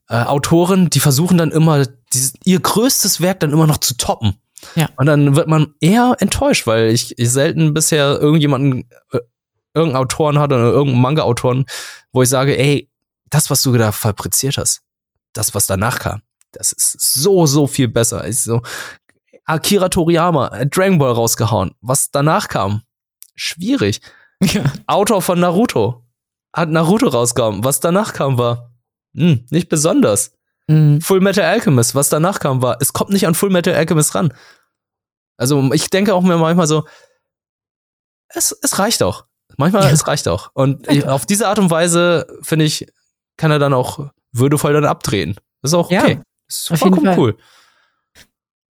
äh, Autoren, die versuchen dann immer, dieses, ihr größtes Werk dann immer noch zu toppen. Ja. Und dann wird man eher enttäuscht, weil ich, ich selten bisher irgendjemanden, äh, irgendeinen Autoren hatte oder irgendeinen Manga-Autoren, wo ich sage, ey, das, was du da fabriziert hast, das, was danach kam, das ist so, so viel besser. Ich so, Akira Toriyama, äh, Dragon Ball rausgehauen. Was danach kam? Schwierig. Ja. Autor von Naruto hat Naruto rausgehauen. Was danach kam, war hm, nicht besonders. Mhm. Full Metal Alchemist, was danach kam, war, es kommt nicht an Full Metal Alchemist ran. Also ich denke auch mir manchmal so, es, es reicht auch. Manchmal, ja. es reicht auch. Und ich, auf diese Art und Weise, finde ich, kann er dann auch würdevoll dann abdrehen. Das ist auch okay. Ja, das ist vollkommen cool.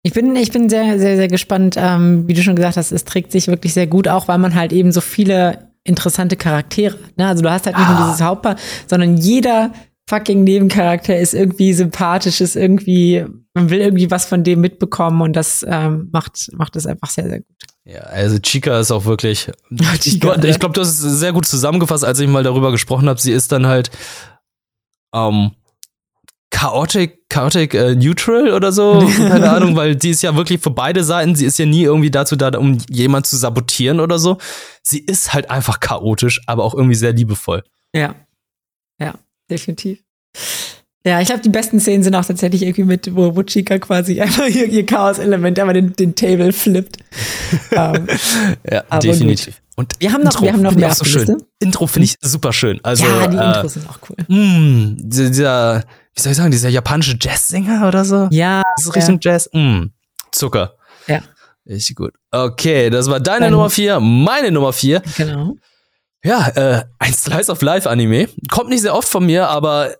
Ich bin, ich bin sehr, sehr, sehr gespannt. Ähm, wie du schon gesagt hast, es trägt sich wirklich sehr gut, auch weil man halt eben so viele interessante Charaktere. Ne? Also du hast halt nicht ah. nur dieses Hauptpaar, sondern jeder fucking Nebencharakter ist irgendwie sympathisch, ist irgendwie, man will irgendwie was von dem mitbekommen und das ähm, macht, macht es einfach sehr, sehr gut. Ja, also Chica ist auch wirklich. Chica, ich, ich glaube, du hast es sehr gut zusammengefasst, als ich mal darüber gesprochen habe. Sie ist dann halt ähm, chaotic, chaotic äh, neutral oder so. Keine Ahnung, weil die ist ja wirklich für beide Seiten. Sie ist ja nie irgendwie dazu da, um jemand zu sabotieren oder so. Sie ist halt einfach chaotisch, aber auch irgendwie sehr liebevoll. Ja. Ja, definitiv. Ja, ich glaube, die besten Szenen sind auch tatsächlich irgendwie mit, wo, Chica quasi einfach ihr, ihr Chaos-Element aber den, den Table flippt. um, ja, definitiv. Und wir haben noch, Intro wir haben noch mehr so schön. Intro finde ich super schön. Also, ja, die äh, Intros sind auch cool. Mh, mm, dieser, wie soll ich sagen, dieser japanische Jazzsänger oder so? Ja. Das ist Richtung ja. Jazz. Mh, mm, Zucker. Ja. Richtig gut. Okay, das war deine Dein Nummer vier, meine Nummer vier. Genau. Ja, äh, ein Slice of Life Anime. Kommt nicht sehr oft von mir, aber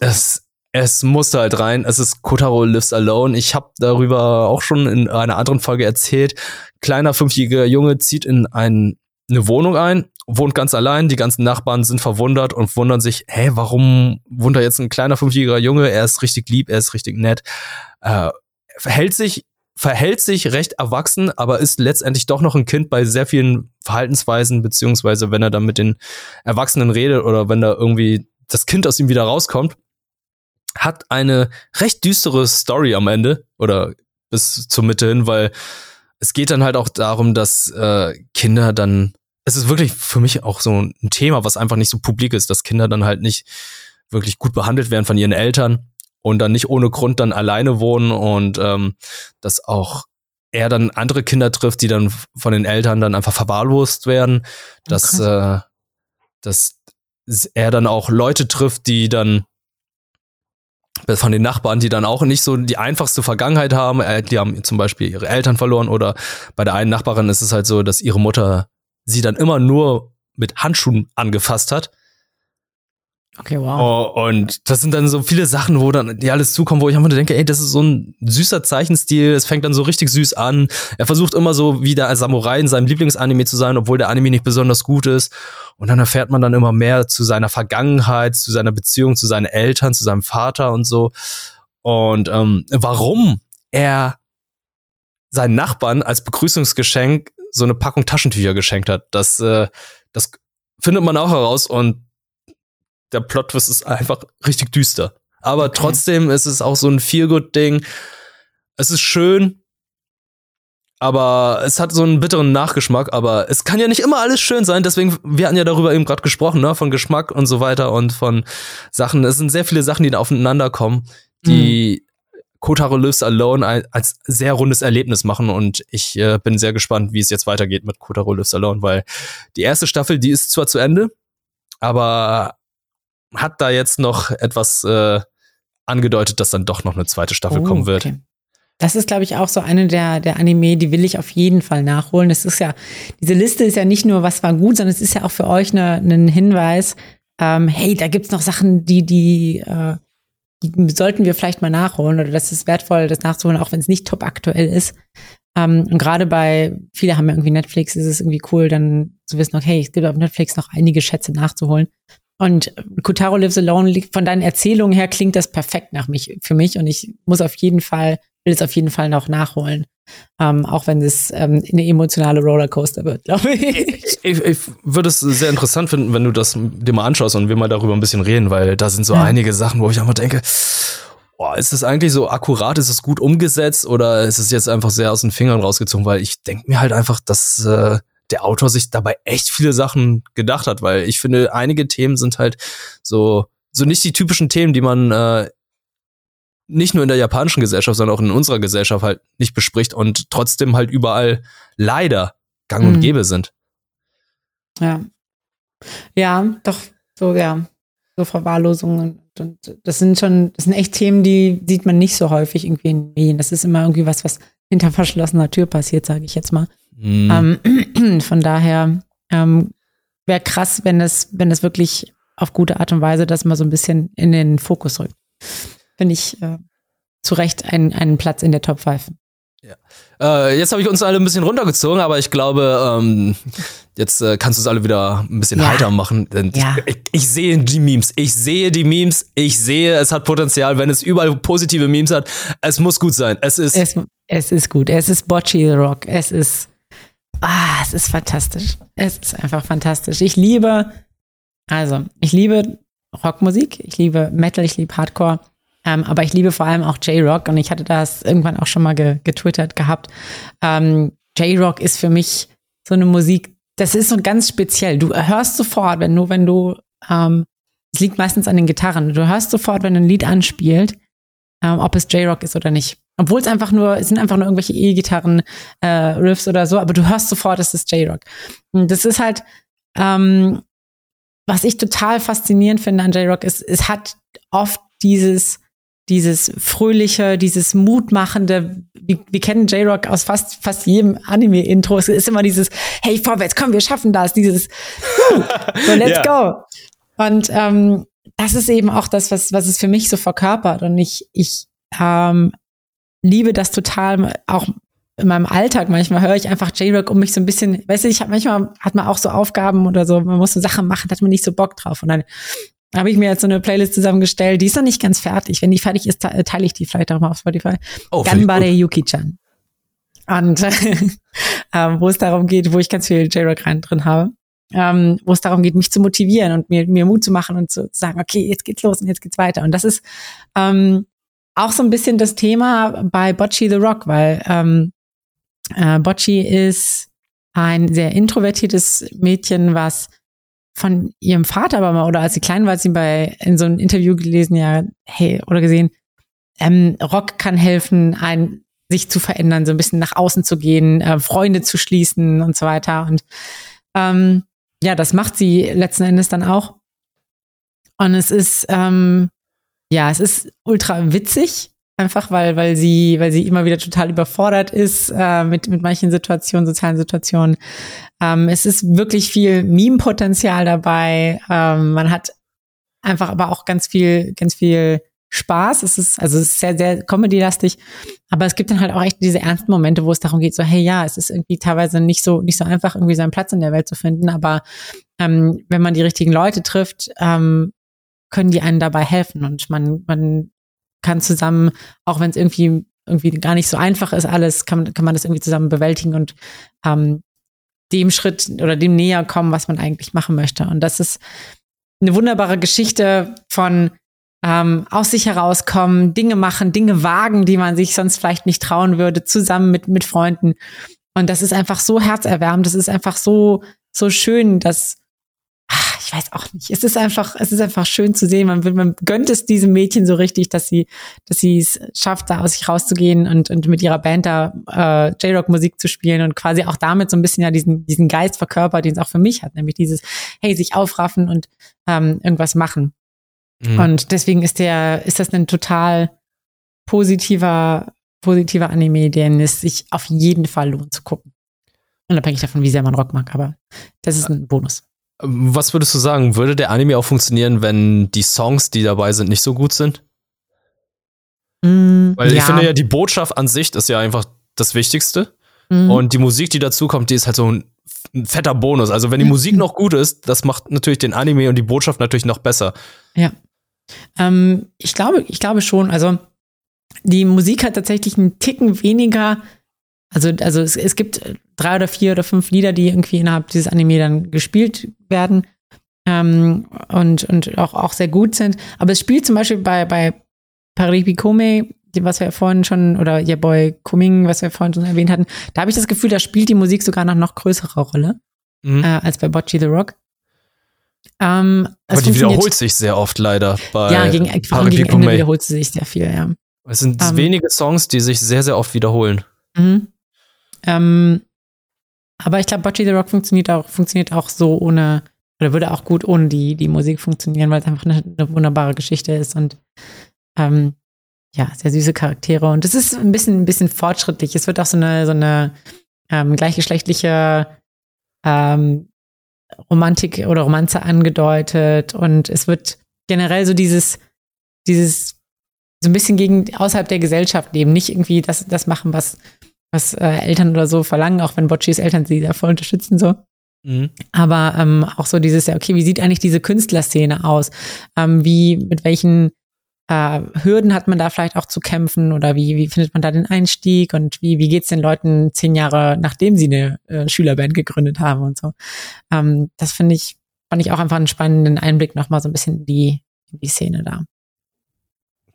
es, es musste halt rein. Es ist Kotaro Lives Alone. Ich habe darüber auch schon in einer anderen Folge erzählt. Kleiner fünfjähriger Junge zieht in ein, eine Wohnung ein, wohnt ganz allein. Die ganzen Nachbarn sind verwundert und wundern sich, hey, warum wohnt da jetzt ein kleiner fünfjähriger Junge? Er ist richtig lieb, er ist richtig nett. Äh, verhält sich verhält sich recht erwachsen, aber ist letztendlich doch noch ein Kind bei sehr vielen Verhaltensweisen, beziehungsweise wenn er dann mit den Erwachsenen redet oder wenn da irgendwie das Kind aus ihm wieder rauskommt, hat eine recht düstere Story am Ende oder bis zur Mitte hin, weil es geht dann halt auch darum, dass äh, Kinder dann, es ist wirklich für mich auch so ein Thema, was einfach nicht so publik ist, dass Kinder dann halt nicht wirklich gut behandelt werden von ihren Eltern und dann nicht ohne Grund dann alleine wohnen und ähm, dass auch er dann andere Kinder trifft, die dann von den Eltern dann einfach verwahrlost werden, dass, okay. äh, dass er dann auch Leute trifft, die dann von den Nachbarn, die dann auch nicht so die einfachste Vergangenheit haben. Äh, die haben zum Beispiel ihre Eltern verloren oder bei der einen Nachbarin ist es halt so, dass ihre Mutter sie dann immer nur mit Handschuhen angefasst hat Okay, wow. Oh, und das sind dann so viele Sachen, wo dann die alles zukommen, wo ich einfach nur denke, ey, das ist so ein süßer Zeichenstil, es fängt dann so richtig süß an. Er versucht immer so wie der Samurai in seinem Lieblingsanime zu sein, obwohl der Anime nicht besonders gut ist. Und dann erfährt man dann immer mehr zu seiner Vergangenheit, zu seiner Beziehung zu seinen Eltern, zu seinem Vater und so. Und ähm, warum er seinen Nachbarn als Begrüßungsgeschenk so eine Packung Taschentücher geschenkt hat, das, äh, das findet man auch heraus und der Plot-Twist ist einfach richtig düster. Aber okay. trotzdem ist es auch so ein Feel-Good-Ding. Es ist schön, aber es hat so einen bitteren Nachgeschmack. Aber es kann ja nicht immer alles schön sein. Deswegen, wir hatten ja darüber eben gerade gesprochen, ne? von Geschmack und so weiter und von Sachen. Es sind sehr viele Sachen, die da aufeinander kommen, die mhm. Kotaro Lives Alone als sehr rundes Erlebnis machen. Und ich äh, bin sehr gespannt, wie es jetzt weitergeht mit Kotaro Lives Alone, weil die erste Staffel, die ist zwar zu Ende, aber hat da jetzt noch etwas äh, angedeutet, dass dann doch noch eine zweite Staffel oh, kommen wird. Okay. Das ist, glaube ich, auch so eine der, der Anime, die will ich auf jeden Fall nachholen. Es ist ja, diese Liste ist ja nicht nur, was war gut, sondern es ist ja auch für euch ein ne, Hinweis, ähm, hey, da gibt's noch Sachen, die, die, äh, die sollten wir vielleicht mal nachholen oder das ist wertvoll, das nachzuholen, auch wenn es nicht top aktuell ist. Ähm, und gerade bei, viele haben ja irgendwie Netflix, ist es irgendwie cool, dann zu wissen, okay, es gibt auf Netflix noch einige Schätze nachzuholen. Und Kotaro Lives Alone, von deinen Erzählungen her klingt das perfekt nach mich, für mich. Und ich muss auf jeden Fall, will es auf jeden Fall noch nachholen. Ähm, auch wenn es ähm, eine emotionale Rollercoaster wird, glaube ich. ich. Ich würde es sehr interessant finden, wenn du das dir mal anschaust und wir mal darüber ein bisschen reden, weil da sind so ja. einige Sachen, wo ich einfach denke, boah, ist es eigentlich so akkurat, ist es gut umgesetzt oder ist es jetzt einfach sehr aus den Fingern rausgezogen? Weil ich denke mir halt einfach, dass äh, der Autor sich dabei echt viele Sachen gedacht hat, weil ich finde, einige Themen sind halt so, so nicht die typischen Themen, die man äh, nicht nur in der japanischen Gesellschaft, sondern auch in unserer Gesellschaft halt nicht bespricht und trotzdem halt überall leider gang und mhm. gäbe sind. Ja. Ja, doch, so, ja. So Verwahrlosungen. Und das sind schon, das sind echt Themen, die sieht man nicht so häufig irgendwie in Medien. Das ist immer irgendwie was, was hinter verschlossener Tür passiert, sage ich jetzt mal. Mhm. Ähm, von daher ähm, wäre krass, wenn es, wenn es wirklich auf gute Art und Weise das mal so ein bisschen in den Fokus rückt. Finde ich äh, zu Recht einen, einen Platz in der Top 5. Ja. Äh, jetzt habe ich uns alle ein bisschen runtergezogen, aber ich glaube, ähm, jetzt äh, kannst du es alle wieder ein bisschen ja. heiter machen. Ja. ich, ich, sehe die Memes, ich sehe die Memes, ich sehe, es hat Potenzial, wenn es überall positive Memes hat. Es muss gut sein. Es ist. Es, es ist gut. Es ist Bocci the Rock. Es ist. Ah, es ist fantastisch. Es ist einfach fantastisch. Ich liebe, also, ich liebe Rockmusik, ich liebe Metal, ich liebe Hardcore. Ähm, aber ich liebe vor allem auch J-Rock und ich hatte das irgendwann auch schon mal ge getwittert gehabt. Ähm, J-Rock ist für mich so eine Musik, das ist so ganz speziell. Du hörst sofort, wenn du, wenn du, ähm, es liegt meistens an den Gitarren, du hörst sofort, wenn ein Lied anspielt, ähm, ob es J-Rock ist oder nicht. Obwohl es einfach nur, es sind einfach nur irgendwelche E-Gitarren, äh, Riffs oder so, aber du hörst sofort, es ist J-Rock. Das ist halt, ähm, was ich total faszinierend finde an J-Rock, ist, es hat oft dieses, dieses fröhliche, dieses mutmachende, wir, wir kennen J-Rock aus fast, fast jedem Anime-Intro. Es ist immer dieses, hey, vorwärts, komm, wir schaffen das, dieses, so let's yeah. go. Und ähm, das ist eben auch das, was, was es für mich so verkörpert. Und ich, ich ähm, liebe das total, auch in meinem Alltag manchmal höre ich einfach J-Rock, um mich so ein bisschen, weißt du, ich habe manchmal hat man auch so Aufgaben oder so, man muss so Sachen machen, da hat man nicht so Bock drauf. Und dann habe ich mir jetzt so eine Playlist zusammengestellt. Die ist noch nicht ganz fertig. Wenn die fertig ist, teile ich die vielleicht auch mal auf Spotify. Oh, Ganbare Yuki-chan. Und äh, wo es darum geht, wo ich ganz viel J-Rock rein drin habe, ähm, wo es darum geht, mich zu motivieren und mir, mir Mut zu machen und zu sagen, okay, jetzt geht's los und jetzt geht's weiter. Und das ist ähm, auch so ein bisschen das Thema bei Bocci the Rock, weil ähm, äh, Bocci ist ein sehr introvertiertes Mädchen, was von ihrem Vater aber mal, oder als sie klein war, hat sie bei, in so einem Interview gelesen, ja, hey, oder gesehen, ähm, Rock kann helfen, ein, sich zu verändern, so ein bisschen nach außen zu gehen, äh, Freunde zu schließen und so weiter. Und ähm, ja, das macht sie letzten Endes dann auch. Und es ist, ähm, ja, es ist ultra witzig, einfach weil, weil sie, weil sie immer wieder total überfordert ist äh, mit, mit manchen Situationen, sozialen Situationen. Ähm, es ist wirklich viel Meme-Potenzial dabei. Ähm, man hat einfach aber auch ganz viel, ganz viel Spaß. Es ist, also es ist sehr, sehr comedy-lastig. Aber es gibt dann halt auch echt diese ernsten Momente, wo es darum geht, so, hey, ja, es ist irgendwie teilweise nicht so, nicht so einfach, irgendwie seinen Platz in der Welt zu finden. Aber ähm, wenn man die richtigen Leute trifft, ähm, können die einen dabei helfen. Und man, man kann zusammen, auch wenn es irgendwie irgendwie gar nicht so einfach ist, alles kann, kann man das irgendwie zusammen bewältigen und ähm, dem Schritt oder dem näher kommen, was man eigentlich machen möchte. Und das ist eine wunderbare Geschichte von ähm, aus sich herauskommen, Dinge machen, Dinge wagen, die man sich sonst vielleicht nicht trauen würde, zusammen mit, mit Freunden. Und das ist einfach so herzerwärmend, das ist einfach so, so schön, dass ich weiß auch nicht. Es ist einfach, es ist einfach schön zu sehen. Man, man gönnt es diesem Mädchen so richtig, dass sie, dass sie es schafft, da aus sich rauszugehen und, und mit ihrer Band da äh, J-Rock-Musik zu spielen und quasi auch damit so ein bisschen ja diesen, diesen Geist verkörpert, den es auch für mich hat, nämlich dieses, hey, sich aufraffen und ähm, irgendwas machen. Mhm. Und deswegen ist der, ist das ein total positiver, positiver Anime, den es sich auf jeden Fall lohnt zu gucken. Unabhängig davon, wie sehr man Rock mag, aber das ist ein Bonus. Was würdest du sagen? Würde der Anime auch funktionieren, wenn die Songs, die dabei sind, nicht so gut sind? Mm, Weil ich finde ja, die Botschaft an sich ist ja einfach das Wichtigste. Mm. Und die Musik, die dazu kommt, die ist halt so ein, ein fetter Bonus. Also wenn die Musik noch gut ist, das macht natürlich den Anime und die Botschaft natürlich noch besser. Ja. Ähm, ich glaube, ich glaube schon. Also die Musik hat tatsächlich einen Ticken weniger also, also es, es gibt drei oder vier oder fünf Lieder, die irgendwie innerhalb dieses Anime dann gespielt werden ähm, und, und auch, auch sehr gut sind. Aber es spielt zum Beispiel bei, bei Paripi Kome, was wir vorhin schon, oder Your Boy Kuming, was wir vorhin schon erwähnt hatten, da habe ich das Gefühl, da spielt die Musik sogar noch, noch größere Rolle mhm. äh, als bei Bocci the Rock. Ähm, Aber die wiederholt sich sehr oft leider bei Ja, gegen, vor gegen Ende wiederholt sie sich sehr viel, ja. Es sind ähm, wenige Songs, die sich sehr, sehr oft wiederholen. Mhm. Ähm, aber ich glaube, Bocce the Rock funktioniert auch, funktioniert auch so ohne, oder würde auch gut ohne die, die Musik funktionieren, weil es einfach eine, eine wunderbare Geschichte ist und ähm, ja, sehr süße Charaktere. Und es ist ein bisschen, ein bisschen fortschrittlich. Es wird auch so eine, so eine ähm, gleichgeschlechtliche ähm, Romantik oder Romanze angedeutet und es wird generell so dieses, dieses so ein bisschen gegen außerhalb der Gesellschaft leben, nicht irgendwie das, das machen, was, was äh, Eltern oder so verlangen, auch wenn Bocci's Eltern sie da voll unterstützen so. Mhm. Aber ähm, auch so dieses, ja, okay, wie sieht eigentlich diese Künstlerszene aus? Ähm, wie, mit welchen äh, Hürden hat man da vielleicht auch zu kämpfen oder wie, wie findet man da den Einstieg und wie, wie geht's den Leuten zehn Jahre, nachdem sie eine äh, Schülerband gegründet haben und so. Ähm, das finde ich, fand ich auch einfach einen spannenden Einblick nochmal so ein bisschen in die, in die Szene da.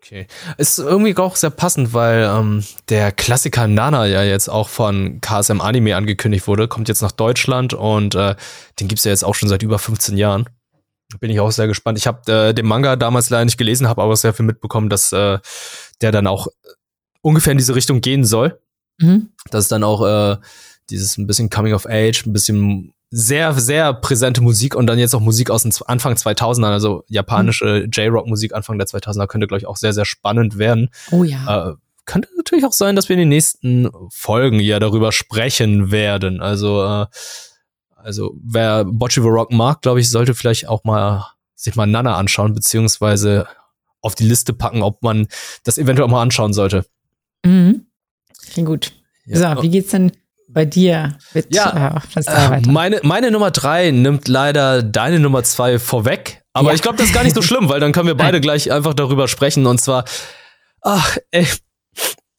Okay. Ist irgendwie auch sehr passend, weil ähm, der Klassiker Nana ja jetzt auch von KSM Anime angekündigt wurde, kommt jetzt nach Deutschland und äh, den gibt's ja jetzt auch schon seit über 15 Jahren. Bin ich auch sehr gespannt. Ich habe äh, den Manga damals leider nicht gelesen, habe aber sehr viel mitbekommen, dass äh, der dann auch ungefähr in diese Richtung gehen soll. Mhm. Dass es dann auch äh, dieses ein bisschen Coming of Age, ein bisschen sehr, sehr präsente Musik und dann jetzt auch Musik aus den Anfang 2000ern, also japanische mhm. J-Rock-Musik Anfang der 2000er könnte, glaube ich, auch sehr, sehr spannend werden. Oh ja. Äh, könnte natürlich auch sein, dass wir in den nächsten Folgen ja darüber sprechen werden. Also, äh, also wer Bocce the Rock mag, glaube ich, sollte vielleicht auch mal sich mal Nana anschauen, beziehungsweise auf die Liste packen, ob man das eventuell auch mal anschauen sollte. Mhm. Klingt gut. Ja. So, wie geht's denn bei dir mit ja, äh, Meine, meine Nummer drei nimmt leider deine Nummer zwei vorweg. Aber ja. ich glaube, das ist gar nicht so schlimm, weil dann können wir beide gleich einfach darüber sprechen. Und zwar, ach, ey,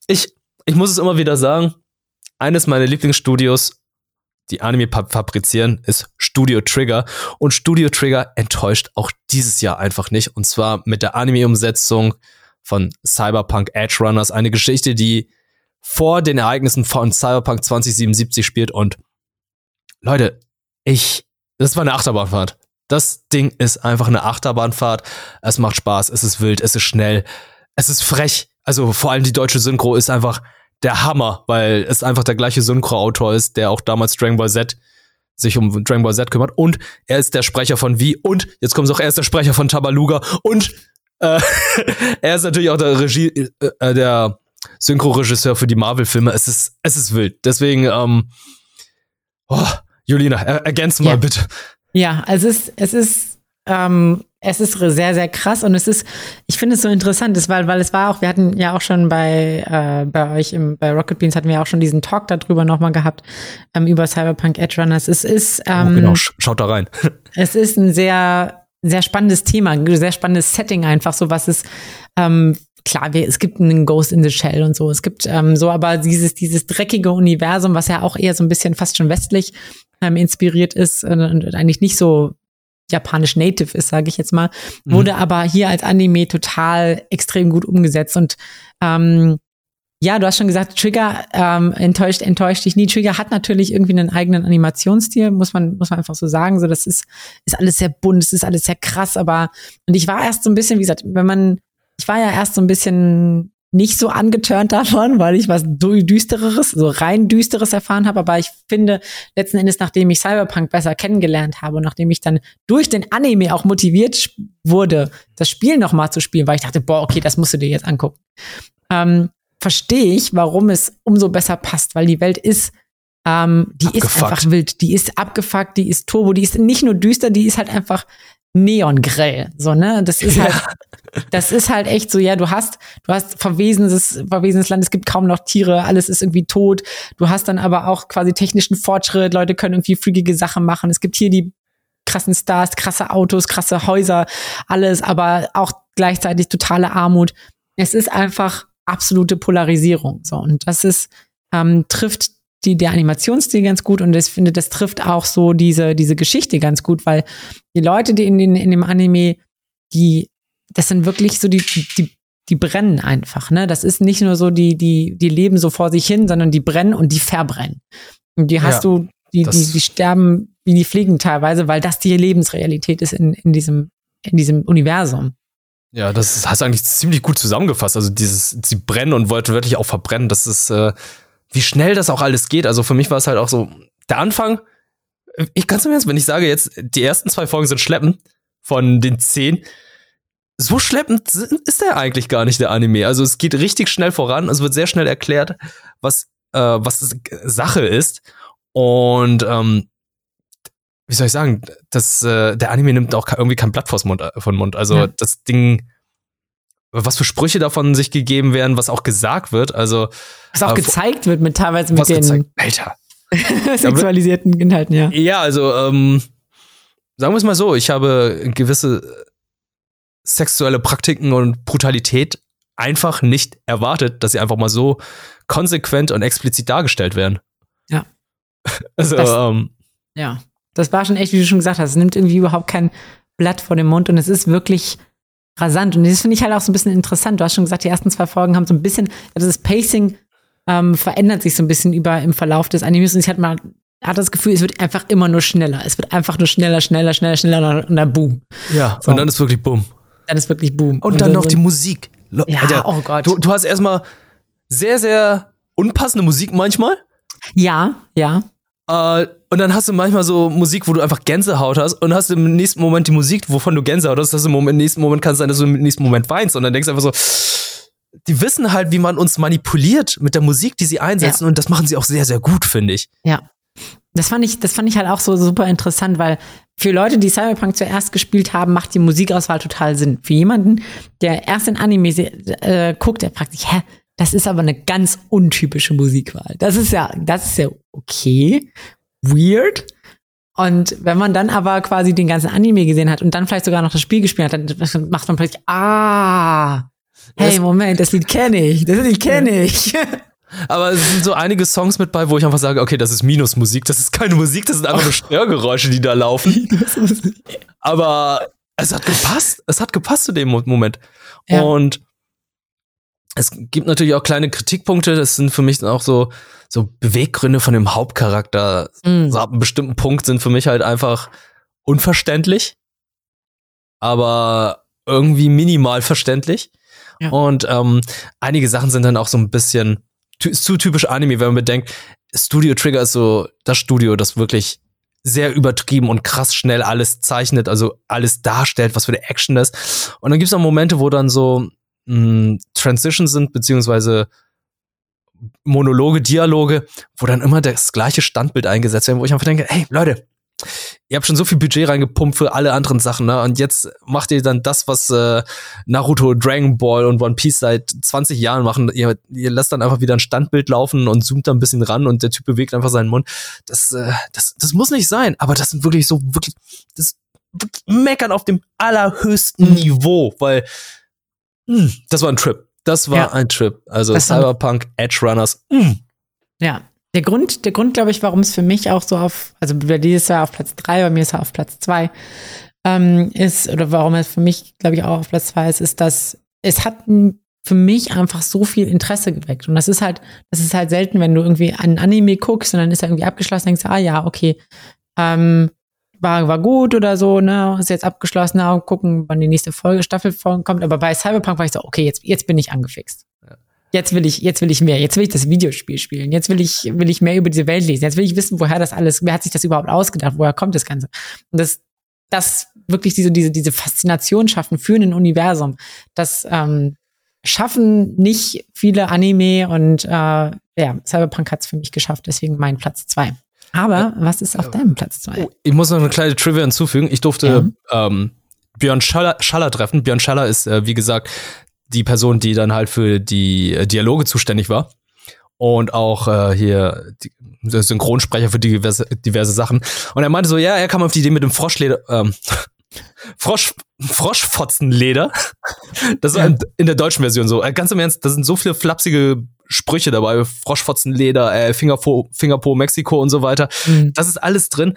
ich, ich muss es immer wieder sagen, eines meiner Lieblingsstudios, die Anime fabrizieren, ist Studio Trigger. Und Studio Trigger enttäuscht auch dieses Jahr einfach nicht. Und zwar mit der Anime-Umsetzung von Cyberpunk Edge Runners. Eine Geschichte, die vor den Ereignissen von Cyberpunk 2077 spielt und Leute, ich, das war eine Achterbahnfahrt. Das Ding ist einfach eine Achterbahnfahrt. Es macht Spaß, es ist wild, es ist schnell, es ist frech. Also vor allem die deutsche Synchro ist einfach der Hammer, weil es einfach der gleiche Synchro-Autor ist, der auch damals Dragon Ball Z sich um Dragon Ball Z kümmert. Und er ist der Sprecher von Wie und jetzt kommt auch, er ist der Sprecher von Tabaluga und äh, er ist natürlich auch der Regie, äh, äh der Synchroregisseur für die Marvel-Filme. Es ist, es ist wild. Deswegen, ähm, oh, Julina, er, ergänze mal ja. bitte. Ja, also es ist, es ist, ähm, es ist sehr, sehr krass und es ist, ich finde es so interessant, weil, weil es war auch, wir hatten ja auch schon bei, äh, bei euch im, bei Rocket Beans hatten wir auch schon diesen Talk darüber nochmal gehabt, ähm, über Cyberpunk Edge Runners. Es ist, ähm, oh, genau, schaut da rein. es ist ein sehr, sehr spannendes Thema, ein sehr spannendes Setting einfach, so was es, ähm, klar, wir, es gibt einen Ghost in the Shell und so. Es gibt ähm, so, aber dieses, dieses dreckige Universum, was ja auch eher so ein bisschen fast schon westlich ähm, inspiriert ist äh, und eigentlich nicht so japanisch native ist, sage ich jetzt mal, mhm. wurde aber hier als Anime total extrem gut umgesetzt und ähm, ja, du hast schon gesagt, Trigger ähm, enttäuscht, enttäuscht dich nie. Trigger hat natürlich irgendwie einen eigenen Animationsstil, muss man, muss man einfach so sagen. So, das ist, ist alles sehr bunt, es ist alles sehr krass, aber und ich war erst so ein bisschen, wie gesagt, wenn man ich war ja erst so ein bisschen nicht so angeturnt davon, weil ich was düstereres, so rein düsteres erfahren habe. Aber ich finde letzten Endes, nachdem ich Cyberpunk besser kennengelernt habe und nachdem ich dann durch den Anime auch motiviert wurde, das Spiel nochmal zu spielen, weil ich dachte, boah, okay, das musst du dir jetzt angucken, ähm, verstehe ich, warum es umso besser passt, weil die Welt ist ähm, die abgefuckt. ist einfach wild, die ist abgefuckt, die ist turbo, die ist nicht nur düster, die ist halt einfach neongrell. So, ne? Das ist halt, das ist halt echt so, ja, du hast, du hast verwesenes, verwesenes Land, es gibt kaum noch Tiere, alles ist irgendwie tot. Du hast dann aber auch quasi technischen Fortschritt, Leute können irgendwie freakige Sachen machen. Es gibt hier die krassen Stars, krasse Autos, krasse Häuser, alles, aber auch gleichzeitig totale Armut. Es ist einfach absolute Polarisierung. So, und das ist, ähm, trifft die, der Animationsstil ganz gut und ich finde, das trifft auch so diese, diese Geschichte ganz gut, weil die Leute, die in, den, in dem Anime, die, das sind wirklich so die, die, die brennen einfach, ne? Das ist nicht nur so, die, die, die leben so vor sich hin, sondern die brennen und die verbrennen. Und die hast ja, du, die, die, die sterben wie die Fliegen teilweise, weil das die Lebensrealität ist in, in diesem, in diesem Universum. Ja, das hast du eigentlich ziemlich gut zusammengefasst. Also dieses, sie brennen und wollten wirklich auch verbrennen, das ist, äh, wie schnell das auch alles geht. Also für mich war es halt auch so, der Anfang, ich kann es mir jetzt, wenn ich sage jetzt, die ersten zwei Folgen sind schleppen von den zehn, so schleppend ist der eigentlich gar nicht, der Anime. Also es geht richtig schnell voran, es wird sehr schnell erklärt, was, äh, was Sache ist. Und ähm, wie soll ich sagen, das, äh, der Anime nimmt auch irgendwie kein Blatt vors Mund, äh, von Mund. Also Ja. das Ding, was für Sprüche davon sich gegeben werden, was auch gesagt wird, also Was auch Aber gezeigt wird mit teilweise mit den gezeigt. Alter. sexualisierten Inhalten, ja. Ja, also, ähm, sagen wir es mal so, ich habe gewisse sexuelle Praktiken und Brutalität einfach nicht erwartet, dass sie einfach mal so konsequent und explizit dargestellt werden. Ja. Also, Das- ähm, Ja. Das war schon echt, wie du schon gesagt hast, es nimmt irgendwie überhaupt kein Blatt vor den Mund und es ist wirklich rasant. Und das finde ich halt auch so ein bisschen interessant. Du hast schon gesagt, die ersten zwei Folgen haben so ein bisschen, also das Pacing ähm, verändert sich so ein bisschen über im Verlauf des Animes und ich hatte mal hatte das Gefühl, es wird einfach immer nur schneller. Es wird einfach nur schneller, schneller, schneller, schneller und dann boom. ja, So. und dann ist wirklich bumm. Dann ist wirklich boom. Und dann noch die Musik. Ja, oh Gott. Du, du hast erstmal sehr, sehr unpassende Musik manchmal. Ja, ja. Äh, und dann hast du manchmal so Musik, wo du einfach Gänsehaut hast und hast im nächsten Moment die Musik, wovon du Gänsehaut hast, dass im, Moment, im nächsten Moment kann es sein, dass du im nächsten Moment weinst und dann denkst du einfach so, die wissen halt, wie man uns manipuliert mit der Musik, die sie einsetzen und das machen sie auch sehr, sehr gut, finde ich. Ja. Das fand ich, das fand ich halt auch so super interessant, weil für Leute, die Cyberpunk zuerst gespielt haben, macht die Musikauswahl total Sinn. Für jemanden, der erst in Anime äh, guckt, der fragt sich, hä, das ist aber eine ganz untypische Musikwwahl. Das ist ja, das ist ja okay, weird. Und wenn man dann aber quasi den ganzen Anime gesehen hat und dann vielleicht sogar noch das Spiel gespielt hat, dann macht man plötzlich, ah, hey, Es- Moment, das Lied kenne ich, das Lied kenne ich. Aber es sind so einige Songs mit bei, wo ich einfach sage, okay, das ist Minusmusik, das ist keine Musik, das sind einfach nur Störgeräusche, die da laufen. Aber es hat gepasst. Es hat gepasst zu dem Mo- Moment. Ja. Und es gibt natürlich auch kleine Kritikpunkte. Das sind für mich dann auch so, so Beweggründe von dem Hauptcharakter. Mm. So ab einem bestimmten Punkt sind für mich halt einfach unverständlich. Aber irgendwie minimal verständlich. Ja. Und ähm, einige Sachen sind dann auch so ein bisschen ist zu typisch Anime, wenn man bedenkt, Studio Trigger ist so das Studio, das wirklich sehr übertrieben und krass schnell alles zeichnet, also alles darstellt, was für eine Action ist. Und dann gibt es auch Momente, wo dann so mh, Transitions sind, beziehungsweise Monologe, Dialoge, wo dann immer das gleiche Standbild eingesetzt wird, wo ich einfach denke, hey Leute, ihr habt schon so viel Budget reingepumpt für alle anderen Sachen, ne? Und jetzt macht ihr dann das, was äh, Naruto, Dragon Ball und One Piece seit 20 Jahren machen. Ihr, ihr lasst dann einfach wieder ein Standbild laufen und zoomt da ein bisschen ran und der Typ bewegt einfach seinen Mund. Das, äh, das, das muss nicht sein, aber das sind wirklich so, wirklich, das meckern auf dem allerhöchsten Mhm. Niveau, weil das war ein Trip. Das war Ja. ein Trip. Also Das Cyberpunk, Edge Runners. Mh. Ja. Der Grund, der Grund, glaube ich, warum es für mich auch so auf, also bei dir ist er auf Platz drei, bei mir ist er auf Platz zwei, ähm, ist, oder warum es für mich, glaube ich, auch auf Platz zwei ist, ist, dass es hat für mich einfach so viel Interesse geweckt. Und das ist halt, das ist halt selten, wenn du irgendwie einen Anime guckst und dann ist er irgendwie abgeschlossen, denkst du, ah ja, okay, ähm, war, war gut oder so, ne, ist jetzt abgeschlossen, na, gucken, wann die nächste Folge, Staffel kommt. Aber bei Cyberpunk war ich so, okay, jetzt, jetzt bin ich angefixt. Jetzt will ich, jetzt will ich mehr. Jetzt will ich das Videospiel spielen. Jetzt will ich, will ich mehr über diese Welt lesen. Jetzt will ich wissen, woher das alles, wer hat sich das überhaupt ausgedacht? Woher kommt das Ganze? Und das, das wirklich diese, diese, diese Faszination schaffen für ein Universum. Das ähm, schaffen nicht viele Anime und äh, ja, Cyberpunk hat es für mich geschafft. Deswegen mein Platz zwei. Aber was ist auf deinem Platz zwei? Oh, ich muss noch eine kleine Trivia hinzufügen. Ich durfte ähm, Björn Schaller, Schaller treffen. Björn Schaller ist, äh, wie gesagt, die Person, die dann halt für die äh, Dialoge zuständig war. Und auch äh, hier die, der Synchronsprecher für diverse, diverse Sachen. Und er meinte so, ja, er kam auf die Idee mit dem Froschleder, ähm, Frosch, Froschfotzenleder. Das ist Ja. in der deutschen Version so. Äh, Ganz im Ernst, da sind so viele flapsige Sprüche dabei. Froschfotzenleder, äh, Fingerpo, Fingerpo Mexiko und so weiter. Mhm. Das ist alles drin.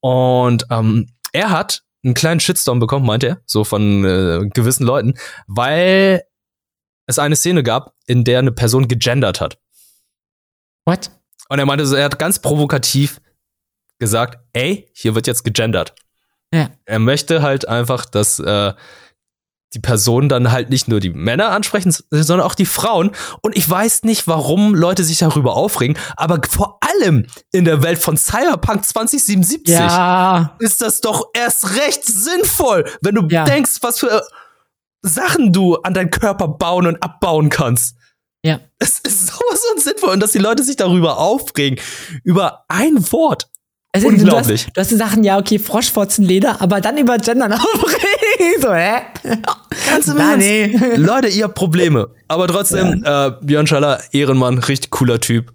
Und ähm, er hat einen kleinen Shitstorm bekommen, meinte er, so von äh, gewissen Leuten, weil es eine Szene gab, in der eine Person gegendert hat. What? Und er meinte, er hat ganz provokativ gesagt, ey, hier wird jetzt gegendert. Ja. Er möchte halt einfach, dass äh, die Personen dann halt nicht nur die Männer ansprechen, sondern auch die Frauen. Und ich weiß nicht, warum Leute sich darüber aufregen, aber vor allem in der Welt von Cyberpunk 2077 Ja. ist das doch erst recht sinnvoll, wenn du Ja. denkst, was für Sachen du an deinen Körper bauen und abbauen kannst. Ja. Es ist sowas von sinnvoll und dass die Leute sich darüber aufregen, über ein Wort. Also, Unglaublich. Du hast, du hast die Sachen, ja, okay, Froschfotzenleder, aber dann über Gendern aufregen. so, hä? Ganz im Ernst. nee. Leute, ihr habt Probleme. Aber trotzdem, äh, Björn Schaller, Ehrenmann, richtig cooler Typ.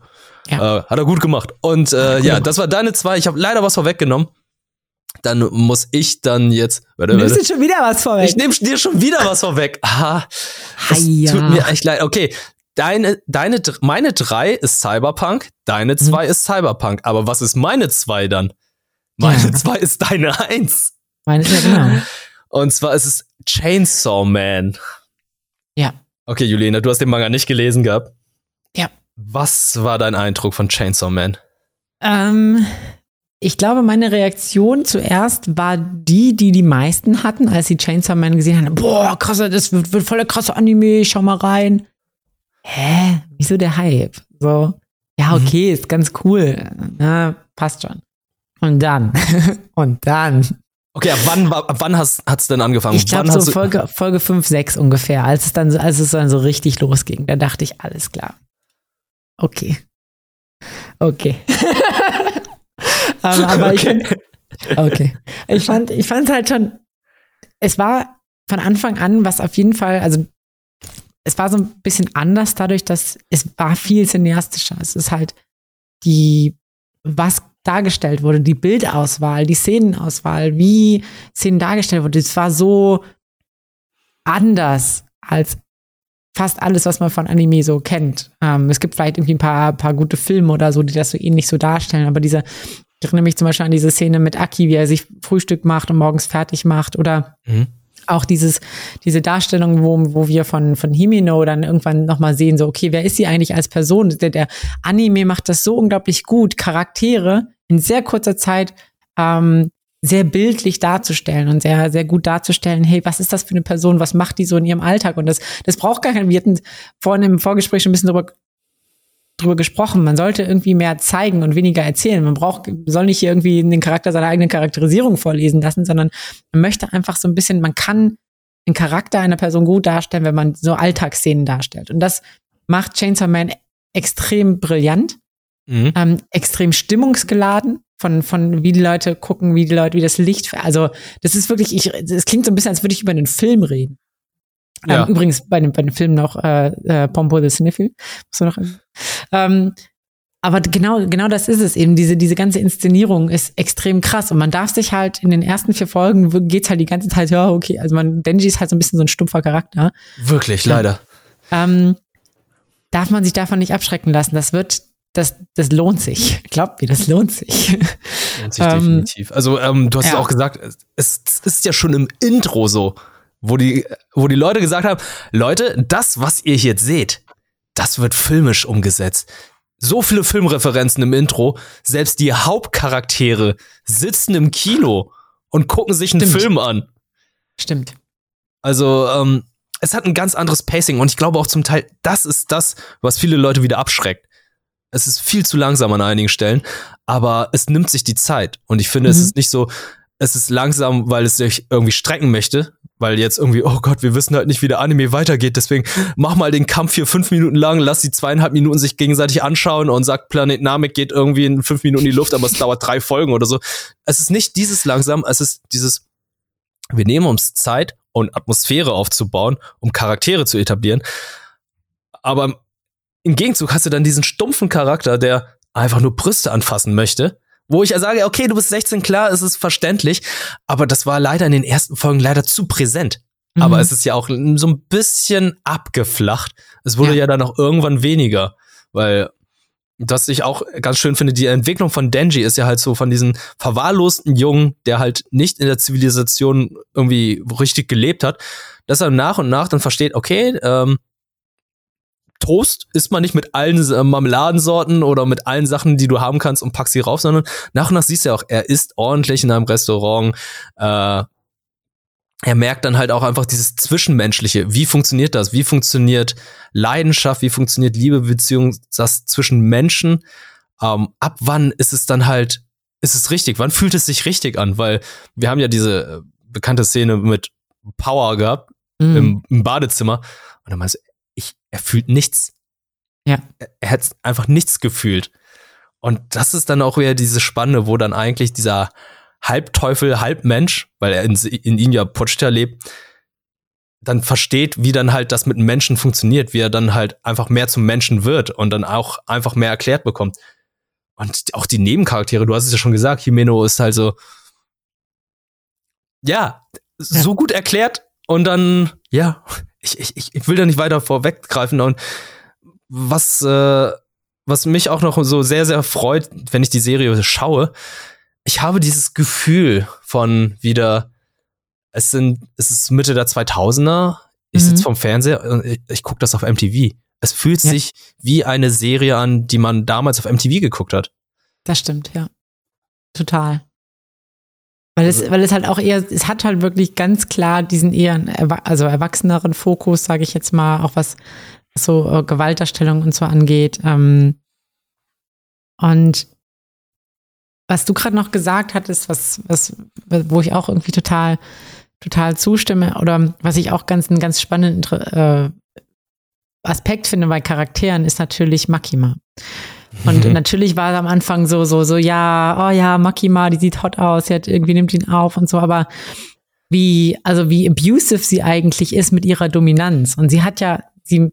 Ja. Äh, hat er gut gemacht. Und äh, ja, das war deine zwei. Ich habe leider was vorweggenommen. Dann muss ich dann jetzt. Warte, Du nimmst warte. jetzt schon wieder was vorweg. Ich nehme dir schon wieder was vorweg. Ah, Heia. tut mir echt leid. Okay, deine, deine, meine drei ist Cyberpunk, deine zwei ist Cyberpunk. Aber was ist meine zwei dann? Meine Ja. zwei ist deine eins. Meine, ja, genau. Und zwar ist es Chainsaw Man. Ja. Okay, Julina, du hast den Manga nicht gelesen gehabt. Ja. Was war dein Eindruck von Chainsaw Man? Ähm, ich glaube, meine Reaktion zuerst war die, die die meisten hatten, als sie Chainsaw Man gesehen haben. Boah, krasser, das wird, wird voll der krasse Anime, schau mal rein. Hä? Wieso der Hype? So, ja, Mhm. okay, ist ganz cool. Na, passt schon. Und dann, und dann, Okay, ab wann, ab wann hast, hat's denn angefangen? ich glaube so Folge, Folge 5, 6 ungefähr, als es dann, so- als es dann so richtig losging, da dachte ich, alles klar. Okay. Okay. ähm, aber ich Okay. find, okay. Ich fand, ich fand halt schon, es war von Anfang an, was auf jeden Fall, also es war so ein bisschen anders dadurch, dass es war viel cineastischer. Es ist halt die, was dargestellt wurde, die Bildauswahl, die Szenenauswahl, wie Szenen dargestellt wurde, es war so anders als fast alles, was man von Anime so kennt. Ähm, es gibt vielleicht irgendwie ein paar, paar gute Filme oder so, die das so ähnlich so darstellen, aber diese, ich erinnere mich zum Beispiel an diese Szene mit Aki, wie er sich Frühstück macht und morgens fertig macht oder Mhm. Auch dieses, diese Darstellung, wo, wo wir von, von Himino dann irgendwann nochmal sehen, so, okay, wer ist sie eigentlich als Person? Der, der Anime macht das so unglaublich gut, Charaktere in sehr kurzer Zeit ähm, sehr bildlich darzustellen und sehr, sehr gut darzustellen, hey, was ist das für eine Person, was macht die so in ihrem Alltag? Und das, das braucht gar kein, wir hatten vorhin im Vorgespräch schon ein bisschen drüber, drüber gesprochen, man sollte irgendwie mehr zeigen und weniger erzählen. Man braucht, soll nicht hier irgendwie den Charakter seiner eigenen Charakterisierung vorlesen lassen, sondern man möchte einfach so ein bisschen, man kann den Charakter einer Person gut darstellen, wenn man so Alltagsszenen darstellt. Und das macht Chainsaw Man extrem brillant, Mhm. ähm, extrem stimmungsgeladen von, von wie die Leute gucken, wie die Leute, wie das Licht, also das ist wirklich, ich, es klingt so ein bisschen, als würde ich über einen Film reden. Ja. Ähm, übrigens bei dem, bei dem Film noch äh, äh, Pompo the Sniffle. Muss man noch, ähm, aber genau, genau das ist es eben. Diese, diese ganze Inszenierung ist extrem krass. Und man darf sich halt in den ersten vier Folgen geht's halt die ganze Zeit, ja, okay, also man, Denji ist halt so ein bisschen so ein stumpfer Charakter. Wirklich, leider. Ähm, darf man sich davon nicht abschrecken lassen. Das wird, das, das lohnt sich. Glaubt mir, das lohnt sich. Lohnt sich Ähm, definitiv. Also, ähm, du hast ja. auch gesagt, es, es ist ja schon im Intro so, wo die, wo die Leute gesagt haben, Leute, das, was ihr jetzt seht, das wird filmisch umgesetzt. So viele Filmreferenzen im Intro, selbst die Hauptcharaktere sitzen im Kino und gucken sich einen Stimmt. Film an. Stimmt. Also, ähm, es hat ein ganz anderes Pacing und ich glaube auch zum Teil, das ist das, was viele Leute wieder abschreckt. Es ist viel zu langsam an einigen Stellen, aber es nimmt sich die Zeit. Und ich finde, es Mhm. ist nicht so, es ist langsam, weil es sich irgendwie strecken möchte, weil jetzt irgendwie, oh Gott, wir wissen halt nicht, wie der Anime weitergeht, deswegen mach mal den Kampf hier fünf Minuten lang, lass die zweieinhalb Minuten sich gegenseitig anschauen und sagt, Planet Namek geht irgendwie in fünf Minuten in die Luft, aber es dauert drei Folgen oder so. Es ist nicht dieses langsam, es ist dieses, wir nehmen uns Zeit und Atmosphäre aufzubauen, um Charaktere zu etablieren. Aber im Gegenzug hast du dann diesen stumpfen Charakter, der einfach nur Brüste anfassen möchte. Wo ich ja sage, okay, du bist 16, klar, es ist verständlich, aber das war leider in den ersten Folgen leider zu präsent. Mhm. Aber es ist ja auch so ein bisschen abgeflacht. Es wurde ja, Ja. dann auch irgendwann weniger, weil das ich auch ganz schön finde, die Entwicklung von Denji ist ja halt so von diesem verwahrlosten Jungen, der halt nicht in der Zivilisation irgendwie richtig gelebt hat, dass er nach und nach dann versteht, okay, ähm, Toast isst man nicht mit allen äh, Marmeladensorten oder mit allen Sachen, die du haben kannst und packst sie rauf, sondern nach und nach siehst du ja auch, er isst ordentlich in einem Restaurant. Äh, er merkt dann halt auch einfach dieses Zwischenmenschliche. Wie funktioniert das? Wie funktioniert Leidenschaft? Wie funktioniert Liebe, Beziehung, das zwischen Menschen? Ähm, ab wann ist es dann halt, ist es richtig? Wann fühlt es sich richtig an? Weil wir haben ja diese äh, bekannte Szene mit Power gehabt Mhm. im, im Badezimmer. Und dann meinst du, er fühlt nichts. Ja. Er, er hat einfach nichts gefühlt. Und das ist dann auch wieder diese Spanne, wo dann eigentlich dieser Halbteufel, Halbmensch, weil er in, in ihn ja Pochita lebt, dann versteht, wie dann halt das mit Menschen funktioniert, wie er dann halt einfach mehr zum Menschen wird und dann auch einfach mehr erklärt bekommt. Und auch die Nebencharaktere, du hast es ja schon gesagt, Himeno ist halt so, ja, so gut erklärt und dann, ja, ich, ich, ich will da nicht weiter vorweggreifen und was, äh, was mich auch noch so sehr, sehr freut, wenn ich die Serie schaue, ich habe dieses Gefühl von wieder, es sind, es ist Mitte der 2000er, ich sitze mhm. vom Fernseher und ich, ich gucke das auf MTV. Es fühlt ja. sich wie eine Serie an, die man damals auf MTV geguckt hat. Das stimmt, ja. Total. Weil es, also weil es halt auch eher, es hat halt wirklich ganz klar diesen eher, also erwachseneren Fokus, sage ich jetzt mal, auch was so äh, Gewaltdarstellung und so angeht. Ähm, und was du gerade noch gesagt hattest, was, was, wo ich auch irgendwie total, total zustimme, oder was ich auch ganz einen ganz spannenden äh, Aspekt finde bei Charakteren, ist natürlich Makima. Und mhm. natürlich war es am Anfang so, so, so, ja, oh ja, Makima, die sieht hot aus, sie hat irgendwie nimmt ihn auf und so, aber wie, also wie abusive sie eigentlich ist mit ihrer Dominanz. Und sie hat ja, sie,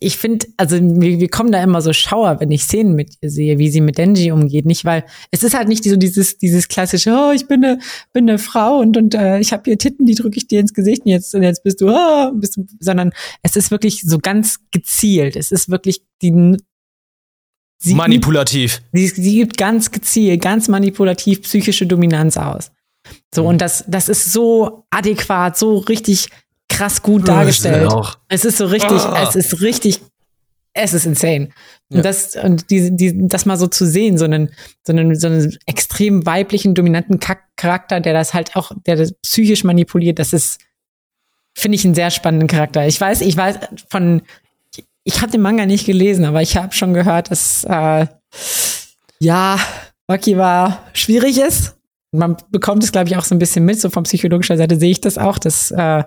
ich finde, also wir, wir kommen da immer so Schauer, wenn ich Szenen mit ihr sehe, wie sie mit Denji umgeht. Nicht, weil es ist halt nicht so dieses, dieses klassische, oh, ich bin eine, bin eine Frau und, und äh, ich habe hier Titten, die drücke ich dir ins Gesicht und jetzt, und jetzt bist du, oh, bist du, sondern es ist wirklich so ganz gezielt. Es ist wirklich die Sie manipulativ. sie, sie übt ganz gezielt, ganz manipulativ psychische Dominanz aus. So, mhm. und das, das ist so adäquat, so richtig krass gut dargestellt. Es ist so richtig, oh. es ist richtig, es ist insane. Ja. Und das, und die, die, das mal so zu sehen, so einen, so einen, so einen extrem weiblichen, dominanten Charakter, der das halt auch, der das psychisch manipuliert, das ist, finde ich einen sehr spannenden Charakter. Ich weiß, ich weiß von ich habe den Manga nicht gelesen, aber ich habe schon gehört, dass äh, ja, Maki war schwierig ist. Man bekommt es, glaube ich, auch so ein bisschen mit. So von psychologischer Seite sehe ich das auch, dass äh,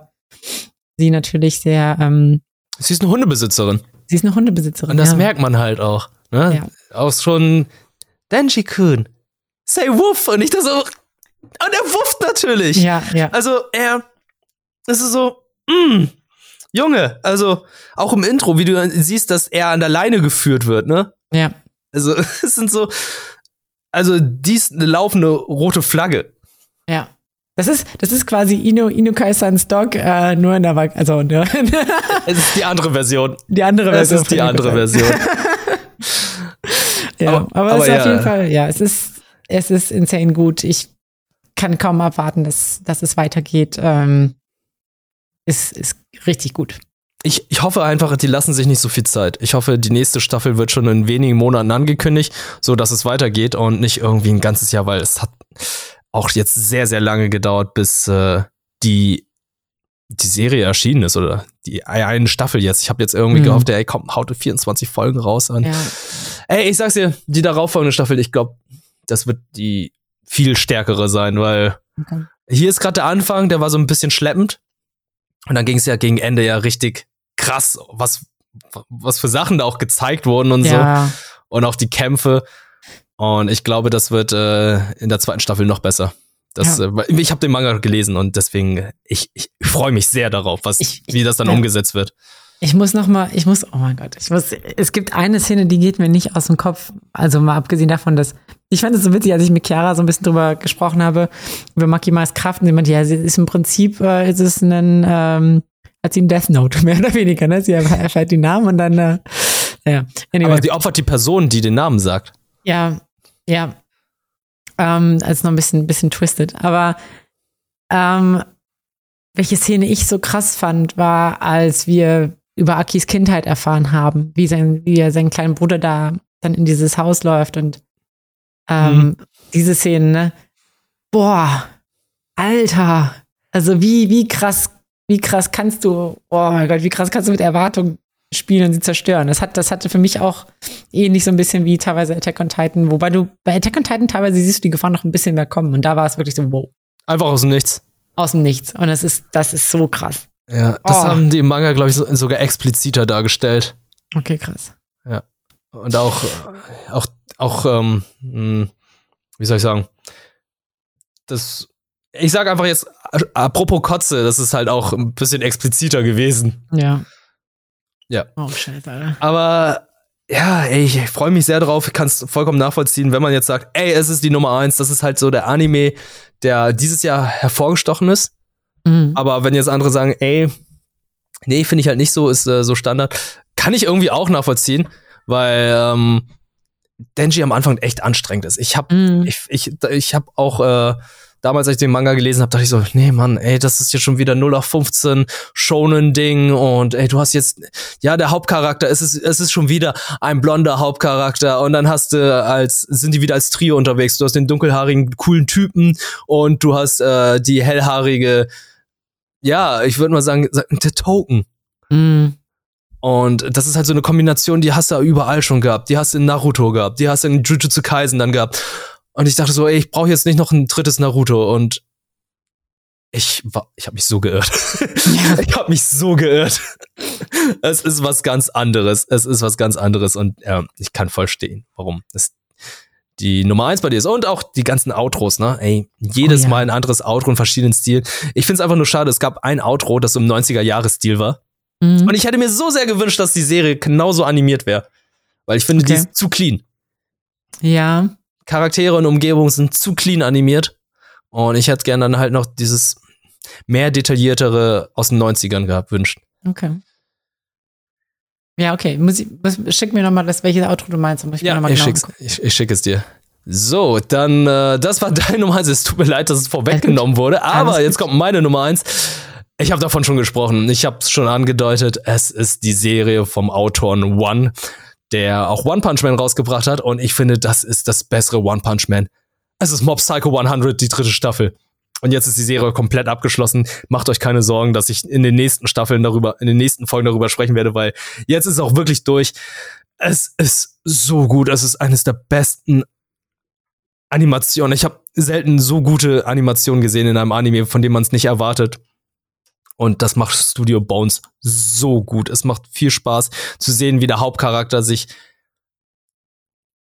sie natürlich sehr. Ähm, sie ist eine Hundebesitzerin. Sie ist eine Hundebesitzerin. Und das ja. merkt man halt auch. Ne? Ja. Auch schon Denji-kun, say wuff. Und ich da so. Und er wufft natürlich. Ja, ja. Also er. Das ist so. Mm, Junge, also auch im Intro, wie du siehst, dass er an der Leine geführt wird, ne? Ja. Also es sind so, also dies eine laufende rote Flagge. Ja. Das ist, das ist quasi Ino, Ino Kai-sans Dog, äh, nur in der, also, ne? Es ist die andere Version. Die andere Version. Es ist die andere Version. ja, aber, aber, aber es ist ja. auf jeden Fall, ja, es ist, es ist insane gut. Ich kann kaum abwarten, dass, dass es weitergeht. Ähm, ist, ist richtig gut. Ich, ich hoffe einfach, die lassen sich nicht so viel Zeit. Ich hoffe, die nächste Staffel wird schon in wenigen Monaten angekündigt, so dass es weitergeht und nicht irgendwie ein ganzes Jahr, weil es hat auch jetzt sehr, sehr lange gedauert, bis äh, die die Serie erschienen ist oder die eine Staffel jetzt. Ich habe jetzt irgendwie mhm. gehofft, ey, komm, haute 24 Folgen raus an. Ja. Ey, ich sag's dir, die darauffolgende Staffel, ich glaube, das wird die viel stärkere sein, weil okay. hier ist gerade der Anfang, der war so ein bisschen schleppend. Und dann ging es ja gegen Ende ja richtig krass, was, was für Sachen da auch gezeigt wurden und ja. so. Und auch die Kämpfe. Und ich glaube, das wird äh, in der zweiten Staffel noch besser. Das, ja. äh, ich habe den Manga gelesen und deswegen, ich, ich freue mich sehr darauf, was, ich, wie das dann ja. umgesetzt wird. Ich muss noch mal, ich muss, oh mein Gott, ich muss, es gibt eine Szene, die geht mir nicht aus dem Kopf. Also mal abgesehen davon, dass, ich fand es so witzig, als ich mit Chiara so ein bisschen drüber gesprochen habe, über Makimas Kraft, und sie meinte, ja, sie ist im Prinzip, äh, ist es ein, ähm, hat sie ein Death Note, mehr oder weniger, ne? Sie erfährt die Namen und dann, äh, ja. Anyway. Aber sie opfert die Person, die den Namen sagt. Ja, ja. Ähm, also noch ein bisschen, bisschen twisted. Aber, ähm, welche Szene ich so krass fand, war, als wir über Akis Kindheit erfahren haben, wie, sein, wie er seinen kleinen Bruder da dann in dieses Haus läuft und ähm, mhm. diese Szenen, ne? Boah, Alter. Also wie, wie krass, wie krass kannst du, oh mein Gott, wie krass kannst du mit Erwartungen spielen und sie zerstören. Das, hat, das hatte für mich auch ähnlich so ein bisschen wie teilweise Attack on Titan, wobei du bei Attack on Titan teilweise siehst du die Gefahr noch ein bisschen mehr kommen und da war es wirklich so, wow. Einfach aus dem Nichts. Aus dem Nichts. Und das ist, das ist so krass. Ja, das oh. haben die im Manga, glaube ich, sogar expliziter dargestellt. Okay, krass. Ja. Und auch, auch, auch, ähm, hm, wie soll ich sagen, das, ich sage einfach jetzt, apropos Kotze, das ist halt auch ein bisschen expliziter gewesen. Ja. Ja. Oh, scheiße, Alter. Aber ja, ey, ich freue mich sehr drauf. Ich kann es vollkommen nachvollziehen, wenn man jetzt sagt, ey, es ist die Nummer eins. Das ist halt so der Anime, der dieses Jahr hervorgestochen ist. Mhm. Aber wenn jetzt andere sagen, ey, nee, finde ich halt nicht so, ist äh, so Standard, kann ich irgendwie auch nachvollziehen, weil ähm, Denji am Anfang echt anstrengend ist. Ich habe Mhm. ich, ich, ich hab auch äh, damals, als ich den Manga gelesen habe, dachte ich so, nee, Mann, ey, das ist jetzt schon wieder 0 auf 15 Shonen-Ding und ey, du hast jetzt, ja, der Hauptcharakter, es ist, es ist schon wieder ein blonder Hauptcharakter und dann hast du als, sind die wieder als Trio unterwegs. Du hast den dunkelhaarigen, coolen Typen und du hast äh, die hellhaarige, ja, ich würde mal sagen, der Token. Mhm. Und das ist halt so eine Kombination, die hast du überall schon gehabt. Die hast du in Naruto gehabt, die hast du in Jujutsu Kaisen dann gehabt. Und ich dachte so, ey, ich brauche jetzt nicht noch ein drittes Naruto. Und ich war, ich habe mich so geirrt. Ja. Ich habe mich so geirrt. Es ist was ganz anderes. Es ist was ganz anderes. Und ja, ich kann voll stehen, warum es die Nummer eins bei dir ist. Und auch die ganzen Outros, ne? Ey, jedes Oh ja. Mal ein anderes Outro in verschiedenen Stilen. Ich find's einfach nur schade, es gab ein Outro, das im 90er-Jahres-Stil war. Mhm. Und ich hätte mir so sehr gewünscht, dass die Serie genauso animiert wäre. Weil ich finde, die Okay. ist zu clean. Ja. Charaktere und Umgebung sind zu clean animiert. Und ich hätte gerne dann halt noch dieses mehr detailliertere aus den 90ern gehabt, wünscht. Okay. Ja, okay. Muss ich, muss, schick mir nochmal das, welches Outro du meinst. ich mal ich, genau schick's, ich, ich schicke es dir. So, dann, äh, das war deine Nummer eins. Es tut mir leid, dass es vorweggenommen wurde, aber jetzt kommt meine Nummer eins. Ich habe davon schon gesprochen. Ich habe es schon angedeutet. Es ist die Serie vom Autoren One, der auch One Punch Man rausgebracht hat. Und ich finde, das ist das bessere One Punch Man. Es ist Mob Psycho 100, die dritte Staffel. Und jetzt ist die Serie komplett abgeschlossen. Macht euch keine Sorgen, dass ich in den nächsten Staffeln darüber, in den nächsten Folgen darüber sprechen werde, weil jetzt ist es auch wirklich durch. Es ist so gut. Es ist eines der besten Animationen. Ich habe selten so gute Animationen gesehen in einem Anime, von dem man es nicht erwartet. Und das macht Studio Bones so gut. Es macht viel Spaß zu sehen, wie der Hauptcharakter sich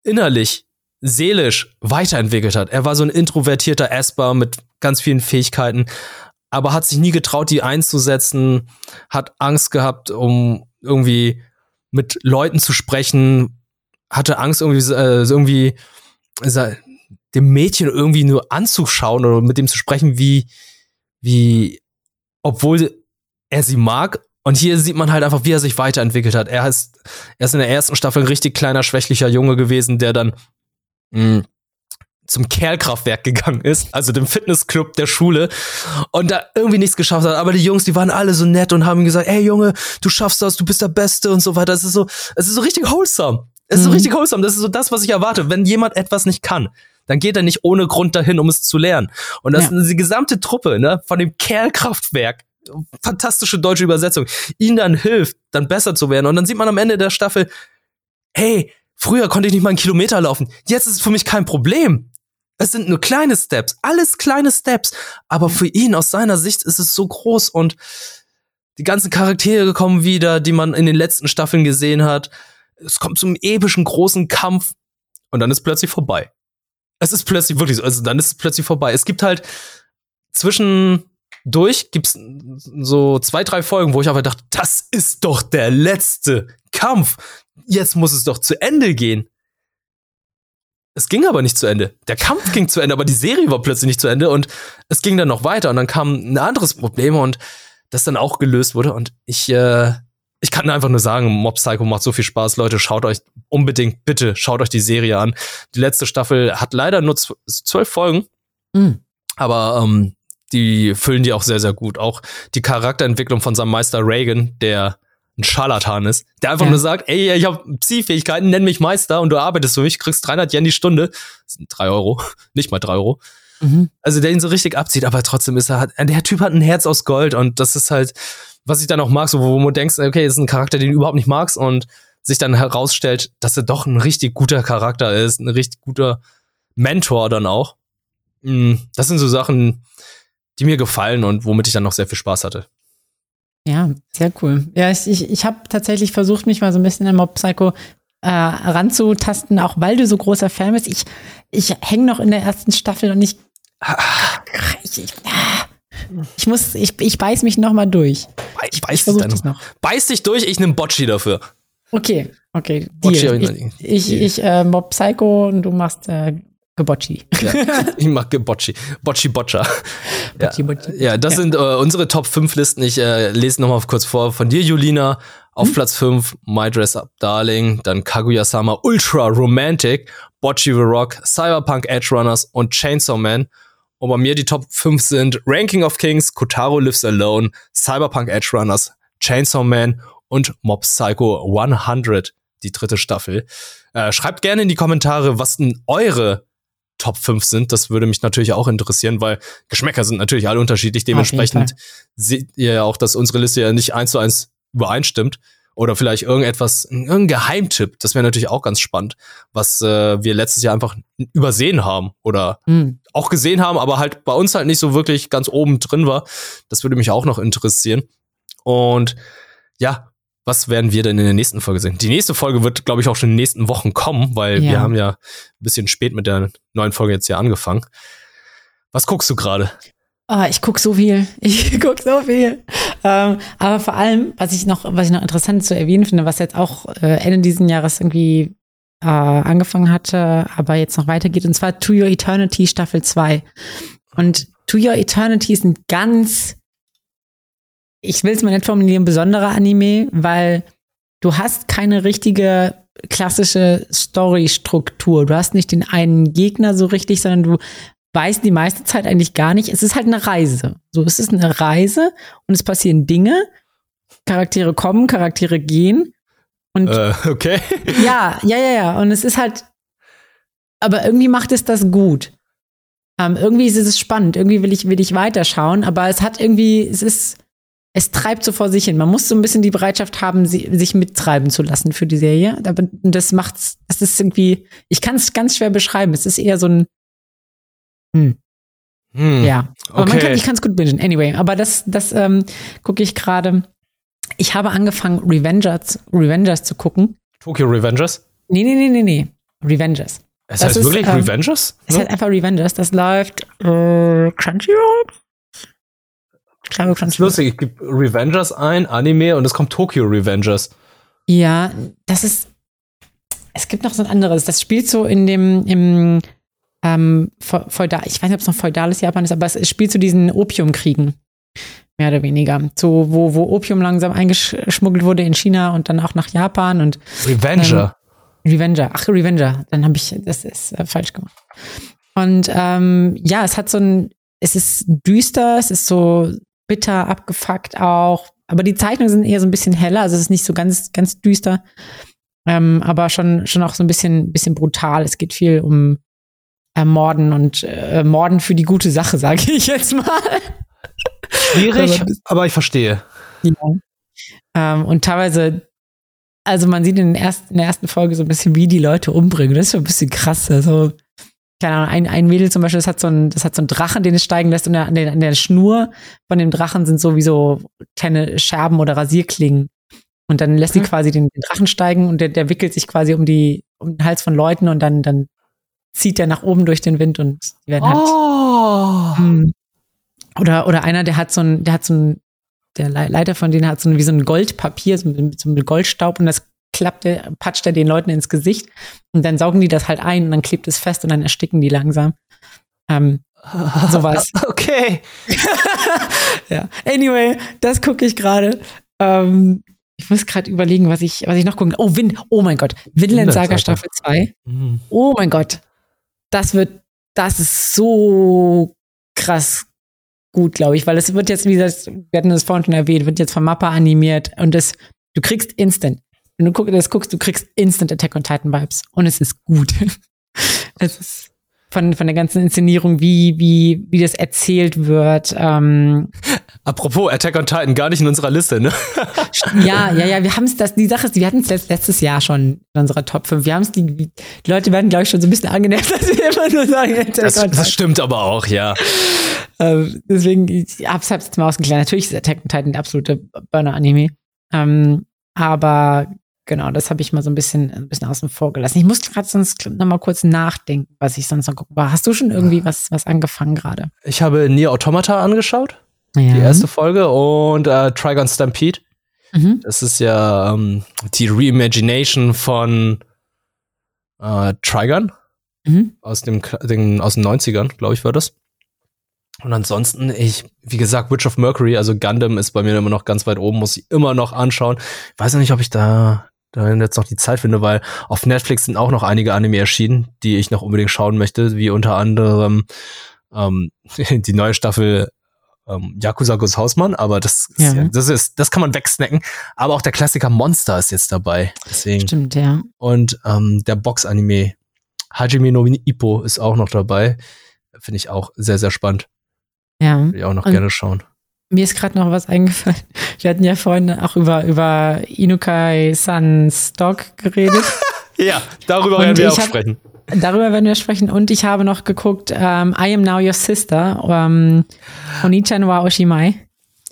innerlich, seelisch weiterentwickelt hat. Er war so ein introvertierter Esper mit ganz vielen Fähigkeiten, aber hat sich nie getraut, die einzusetzen, hat Angst gehabt, um irgendwie mit Leuten zu sprechen, hatte Angst, irgendwie, äh, irgendwie dem Mädchen irgendwie nur anzuschauen oder mit dem zu sprechen, wie, wie, obwohl er sie mag. Und hier sieht man halt einfach, wie er sich weiterentwickelt hat. Er ist, er ist in der ersten Staffel ein richtig kleiner, schwächlicher Junge gewesen, der dann mh, zum Kerlkraftwerk gegangen ist, also dem Fitnessclub der Schule und da irgendwie nichts geschafft hat. Aber die Jungs, die waren alle so nett und haben ihm gesagt, ey Junge, du schaffst das, du bist der Beste und so weiter. Es ist so, es ist so richtig wholesome. Es ist so Mhm. richtig wholesome. Das ist so das, was ich erwarte. Wenn jemand etwas nicht kann, dann geht er nicht ohne Grund dahin, um es zu lernen. Und das Ja. ist die gesamte Truppe, ne, von dem Kerlkraftwerk. Fantastische deutsche Übersetzung. Ihnen dann hilft, dann besser zu werden. Und dann sieht man am Ende der Staffel, hey, früher konnte ich nicht mal einen Kilometer laufen. Jetzt ist es für mich kein Problem. Es sind nur kleine Steps, alles kleine Steps. Aber für ihn aus seiner Sicht ist es so groß und die ganzen Charaktere kommen wieder, die man in den letzten Staffeln gesehen hat. Es kommt zum epischen großen Kampf und dann ist plötzlich vorbei. Es ist plötzlich wirklich so, also dann ist es plötzlich vorbei. Es gibt halt zwischendurch gibt's so zwei, drei Folgen, wo ich einfach dachte, das ist doch der letzte Kampf. Jetzt muss es doch zu Ende gehen. Es ging aber nicht zu Ende. Der Kampf ging zu Ende, aber die Serie war plötzlich nicht zu Ende und es ging dann noch weiter und dann kam ein anderes Problem und das dann auch gelöst wurde und ich äh, ich kann einfach nur sagen, Mob Psycho macht so viel Spaß, Leute, schaut euch unbedingt bitte schaut euch die Serie an. Die letzte Staffel hat leider nur zw- zwölf Folgen, Mhm. aber ähm, die füllen die auch sehr sehr gut. Auch die Charakterentwicklung von seinem Meister Reagan, der ein Scharlatan ist, der einfach Ja. nur sagt, ey, ich habe Psi-Fähigkeiten, nenn mich Meister und du arbeitest für mich, kriegst 300 Yen die Stunde, das sind drei Euro, nicht mal drei Euro. Mhm. Also der ihn so richtig abzieht, aber trotzdem ist er halt, der Typ hat ein Herz aus Gold und das ist halt, was ich dann auch mag, so wo du denkst, okay, das ist ein Charakter, den du überhaupt nicht magst und sich dann herausstellt, dass er doch ein richtig guter Charakter ist, ein richtig guter Mentor dann auch. Mm, Das sind so Sachen, die mir gefallen und womit ich dann noch sehr viel Spaß hatte. Ja, sehr cool. Ja, ich, ich, ich habe tatsächlich versucht, mich mal so ein bisschen in Mob Psycho äh, ranzutasten, auch weil du so großer Fan bist. Ich, ich hänge noch in der ersten Staffel und ich, ich, ich, ich muss, ich, ich beiß mich noch mal durch. Ich beiß, dich dann noch. beiß dich durch, ich nehme Bocci dafür. Okay, okay. Deal. Ich, ich, ich äh, Mob Psycho und du machst äh, Gebocci. Ja, ich mach Gebocci. Bocci Boccia. Bocci, ja. Bocci. ja, das ja. sind äh, unsere Top 5 Listen. Ich äh, lese nochmal kurz vor. Von dir, Julina, auf hm? Platz 5 My Dress Up Darling, dann Kaguya-sama Ultra Romantic, Bocci the Rock, Cyberpunk Edge Runners und Chainsaw Man. Und bei mir die Top 5 sind Ranking of Kings, Kotaro Lives Alone, Cyberpunk Edge Runners, Chainsaw Man und Mob Psycho 100, die dritte Staffel. Äh, schreibt gerne in die Kommentare, was denn eure Top 5 sind. Das würde mich natürlich auch interessieren, weil Geschmäcker sind natürlich alle unterschiedlich. Dementsprechend seht ihr ja auch, dass unsere Liste ja nicht eins zu eins übereinstimmt. Oder vielleicht irgendetwas, irgendein Geheimtipp. Das wäre natürlich auch ganz spannend, was äh, wir letztes Jahr einfach übersehen haben oder mhm. Auch gesehen haben, aber halt bei uns halt nicht so wirklich ganz oben drin war. Das würde mich auch noch interessieren. Und ja, was werden wir denn in der nächsten Folge sehen? Die nächste Folge wird, glaube ich, auch schon in den nächsten Wochen kommen, weil ja. wir haben ja ein bisschen spät mit der neuen Folge jetzt hier angefangen. Was guckst du gerade? Oh, ich guck so viel. Ich guck so viel. Ähm, aber vor allem, was ich noch, was ich noch interessant zu erwähnen finde, was jetzt auch äh, Ende diesen Jahres irgendwie äh, angefangen hatte, aber jetzt noch weitergeht, und zwar To Your Eternity Staffel 2. Und To Your Eternity ist ein ganz ich will es mal nicht formulieren, besonderer Anime, weil du hast keine richtige klassische Story-Struktur. Du hast nicht den einen Gegner so richtig, sondern du weißt die meiste Zeit eigentlich gar nicht. Es ist halt eine Reise. So, es ist eine Reise und es passieren Dinge. Charaktere kommen, Charaktere gehen. Und äh, okay. Ja, ja, ja, ja. Und es ist halt, aber irgendwie macht es das gut. Ähm, irgendwie ist es spannend. Irgendwie will ich, will ich weiterschauen, aber es hat irgendwie, es ist, es treibt so vor sich hin. Man muss so ein bisschen die Bereitschaft haben, sich mittreiben zu lassen für die Serie. Das macht's, das ist irgendwie, ich kann es ganz schwer beschreiben. Es ist eher so ein, hm. Hm, ja, aber okay. man kann, ich kann es gut bingen. Anyway, aber das, das ähm, gucke ich gerade. Ich habe angefangen, Revengers, Revengers zu gucken. Tokyo Revengers? Nee, nee, nee, nee, nee. Revengers. Es das heißt ist, wirklich ähm, Revengers? Es ja? heißt einfach Revengers. Das läuft äh, Crunchyroll? Glaube das ist lustig, ich gebe Revengers ein, Anime und es kommt Tokyo Revengers. Ja, das ist. Es gibt noch so ein anderes. Das spielt so in dem, im ähm, feudal, ich weiß nicht, ob es noch feudales Japan ist, aber es spielt zu so diesen Opiumkriegen. Mehr oder weniger. So, wo, wo Opium langsam eingeschmuggelt wurde in China und dann auch nach Japan und. Revenger. Ähm, Revenger. Ach, Revenger. Dann habe ich, das ist äh, falsch gemacht. Und ähm, ja, es hat so ein, es ist düster, es ist so bitter, abgefuckt auch. Aber die Zeichnungen sind eher so ein bisschen heller, also es ist nicht so ganz, ganz düster. Ähm, aber schon, schon auch so ein bisschen, bisschen brutal. Es geht viel um Morden und äh, Morden für die gute Sache, sage ich jetzt mal. Schwierig, aber ich verstehe. Ja. Ähm, und teilweise, also man sieht in, ersten, in, der ersten Folge so ein bisschen, wie die Leute umbringen. Das ist schon ein bisschen krass. Also keine Ahnung, ein, ein Mädel zum Beispiel, das hat so ein, das hat so einen Drachen, den es steigen lässt und an der, an der Schnur von dem Drachen sind so wie so kleine Scherben oder Rasierklingen. Und dann lässt sie mhm. quasi den, den, Drachen steigen und der, der wickelt sich quasi um die, um den Hals von Leuten und dann, dann zieht der nach oben durch den Wind und die werden halt. Oh. Hm. Oder, oder einer, der hat so ein, der hat so ein, der Leiter von denen hat so ein, wie so ein Goldpapier, so mit, so Goldstaub und das klappt er, patscht er den Leuten ins Gesicht und dann saugen die das halt ein und dann klebt es fest und dann ersticken die langsam. Ähm, sowas. Okay. ja. Anyway, das gucke ich gerade. Ähm, ich muss gerade überlegen, was ich, was ich noch gucken. Oh, Wind. Oh mein Gott. Vinland Saga Staffel 2. Mhm. Oh mein Gott. Das wird, das ist so krass gut, glaube ich, weil es wird jetzt, wie gesagt, wir hatten das vorhin schon erwähnt, wird jetzt von Mappa animiert und das, du kriegst instant wenn du das guckst, du kriegst instant Attack on Titan Vibes und es ist gut. es ist von, von der ganzen Inszenierung, wie, wie, wie das erzählt wird. Ähm, Apropos Attack on Titan, gar nicht in unserer Liste, ne? ja, ja, ja, wir haben es, die Sache ist, wir hatten es letztes Jahr schon in unserer Top 5. Wir haben es, die, die Leute werden, glaube ich, schon so ein bisschen angenervt, dass wir immer nur sagen, Attack das, on Titan. Das stimmt aber auch, ja. ähm, deswegen, ich hab's, hab's jetzt mal ausgeklärt. Natürlich ist Attack on Titan der absolute Burner-Anime. Ähm, aber genau, das habe ich mal so ein bisschen, ein bisschen außen vor gelassen. Ich muss gerade sonst noch mal kurz nachdenken, was ich sonst noch gucken war. Hast du schon irgendwie was, was angefangen gerade? Ich habe Nier Automata angeschaut, Ja. die erste Folge, und äh, Trigon Stampede. Mhm. Das ist ja ähm, die Reimagination von äh, Trigon Mhm. aus, dem, den, aus den 90ern, glaube ich, war das. Und ansonsten, ich, wie gesagt, Witch of Mercury, also Gundam ist bei mir immer noch ganz weit oben, muss ich immer noch anschauen. Ich weiß ja nicht, ob ich da, da jetzt noch die Zeit finde, weil auf Netflix sind auch noch einige Anime erschienen, die ich noch unbedingt schauen möchte, wie unter anderem ähm, die neue Staffel ähm, Yakuza Gus Hausmann, aber das, ist ja, das ist, das kann man wegsnacken. Aber auch der Klassiker Monster ist jetzt dabei. Deswegen. Stimmt, ja. Und ähm, der Box-Anime Hajime no Ippo ist auch noch dabei. Finde ich auch sehr, sehr spannend. Ja. Will ich auch noch Und- gerne schauen. Mir ist gerade noch was eingefallen. Wir hatten ja vorhin auch über, über Inukai Sans Dog geredet. Ja, darüber Und werden wir auch hab- sprechen. Darüber werden wir sprechen. Und ich habe noch geguckt, ähm, I Am Now Your Sister, ähm, Onichan wa Oshimai.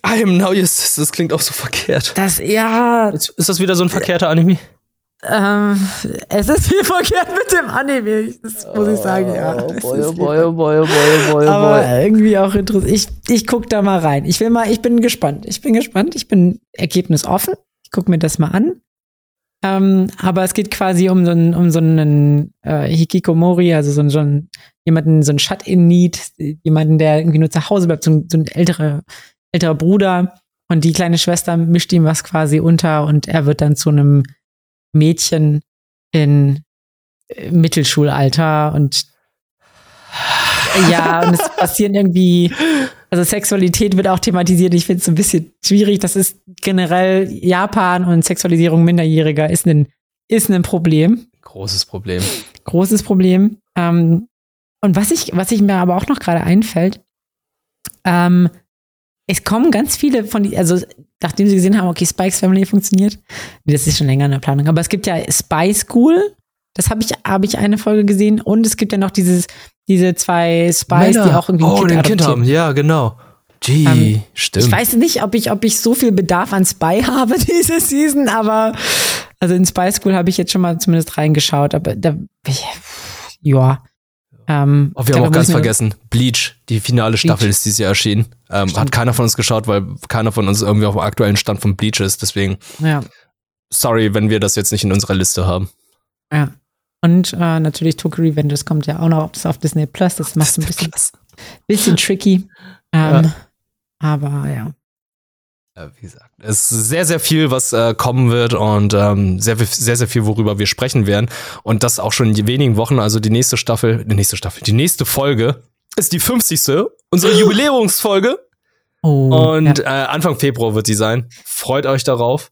I am now your sister. Das klingt auch so verkehrt. Das, ja, Ist, ist das wieder so ein verkehrter Anime? Ähm, es ist viel verkehrt mit dem Anime, das muss ich sagen, ja. Es ist viel boy, boy, boy, Aber irgendwie auch interessant. Ich, ich guck da mal rein. Ich will mal, ich bin gespannt. Ich bin gespannt. Ich bin ergebnisoffen. Ich guck mir das mal an. Ähm, aber es geht quasi um so einen, um so einen äh, Hikikomori, also so einen, so einen jemanden, so einen Shut-in-Need, jemanden, der irgendwie nur zu Hause bleibt, so ein, so ein älterer, älterer Bruder. Und die kleine Schwester mischt ihm was quasi unter und er wird dann zu einem Mädchen in äh, Mittelschulalter und ja, und es passieren irgendwie, also Sexualität wird auch thematisiert. Ich finde es ein bisschen schwierig. Das ist generell Japan und Sexualisierung Minderjähriger ist ein, ist ein Problem. Großes Problem. Großes Problem. Ähm, und was ich, was ich mir aber auch noch gerade einfällt, ähm, es kommen ganz viele von die, also nachdem sie gesehen haben, okay, Spikes Family funktioniert, das ist schon länger in der Planung, aber es gibt ja Spy School, das habe ich, habe ich eine Folge gesehen und es gibt ja noch dieses, diese zwei Spies, die auch irgendwie oh, ein Kind adoptieren. haben. Ja, genau. Gee, Ähm, stimmt. Ich weiß nicht, ob ich, ob ich so viel Bedarf an Spy habe diese Season, aber also in Spy School habe ich jetzt schon mal zumindest reingeschaut, aber da, ja. Ähm, Oh, wir da haben auch ganz vergessen, Bleach, die finale Staffel ist dieses Jahr erschienen. Ähm, hat keiner von uns geschaut, weil keiner von uns irgendwie auf dem aktuellen Stand von Bleach ist. Deswegen, Ja, sorry, wenn wir das jetzt nicht in unserer Liste haben. ja. Und äh, natürlich Tokyo Revenge, das kommt ja auch noch auf Disney Plus, das macht es ein bisschen, bisschen tricky. Ähm, Aber ja. Ja, wie gesagt, es ist sehr, sehr viel, was äh, kommen wird und ähm, sehr, sehr, sehr viel, worüber wir sprechen werden. Und das auch schon in wenigen Wochen. Also die nächste Staffel, die nächste Staffel, die nächste Folge ist die 50. Unsere Jubiläumsfolge. Oh, Und ja. äh, Anfang Februar wird sie sein. Freut euch darauf.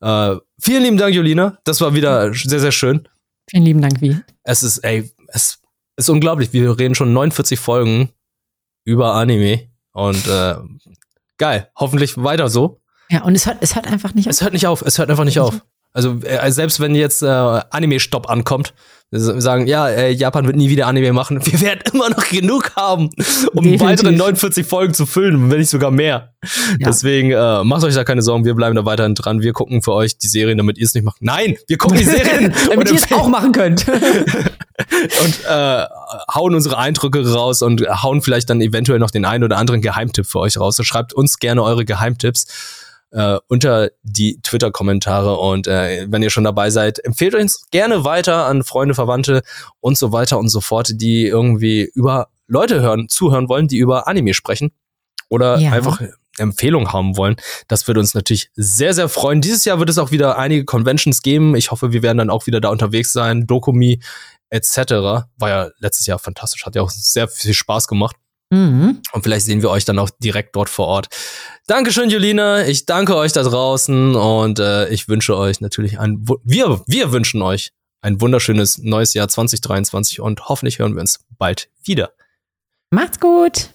Äh, vielen lieben Dank, Jolina. Das war wieder sehr, sehr schön. vielen lieben Dank, wie. Es ist, ey, es ist unglaublich. Wir reden schon 49 Folgen über Anime. Und äh, geil. Hoffentlich weiter so. Ja, und es hört, es hört einfach nicht auf. Es hört nicht auf. Es hört einfach nicht auf. Also äh, selbst wenn jetzt äh, Anime-Stopp ankommt, sagen, ja, äh, Japan wird nie wieder Anime machen. Wir werden immer noch genug haben, um Definitiv. weitere 49 Folgen zu füllen, wenn nicht sogar mehr. Ja. Deswegen äh, macht euch da keine Sorgen, wir bleiben da weiterhin dran. Wir gucken für euch die Serien, damit ihr es nicht macht. Nein, wir gucken die Serien Damit ihr es auch machen könnt. und äh, hauen unsere Eindrücke raus und hauen vielleicht dann eventuell noch den einen oder anderen Geheimtipp für euch raus. So schreibt uns gerne eure Geheimtipps äh, unter die Twitter-Kommentare und äh, wenn ihr schon dabei seid, empfehlt uns gerne weiter an Freunde, Verwandte und so weiter und so fort, die irgendwie über Leute hören, zuhören wollen, die über Anime sprechen oder Ja. einfach Empfehlungen haben wollen. Das würde uns natürlich sehr, sehr freuen. Dieses Jahr wird es auch wieder einige Conventions geben. Ich hoffe, wir werden dann auch wieder da unterwegs sein. Dokumi etc. War ja letztes Jahr fantastisch, hat ja auch sehr viel Spaß gemacht. Mhm. Und vielleicht sehen wir euch dann auch direkt dort vor Ort. Dankeschön, Julina. Ich danke euch da draußen und äh, ich wünsche euch natürlich ein, wir, wir wünschen euch ein wunderschönes neues Jahr 2023 und hoffentlich hören wir uns bald wieder. Macht's gut.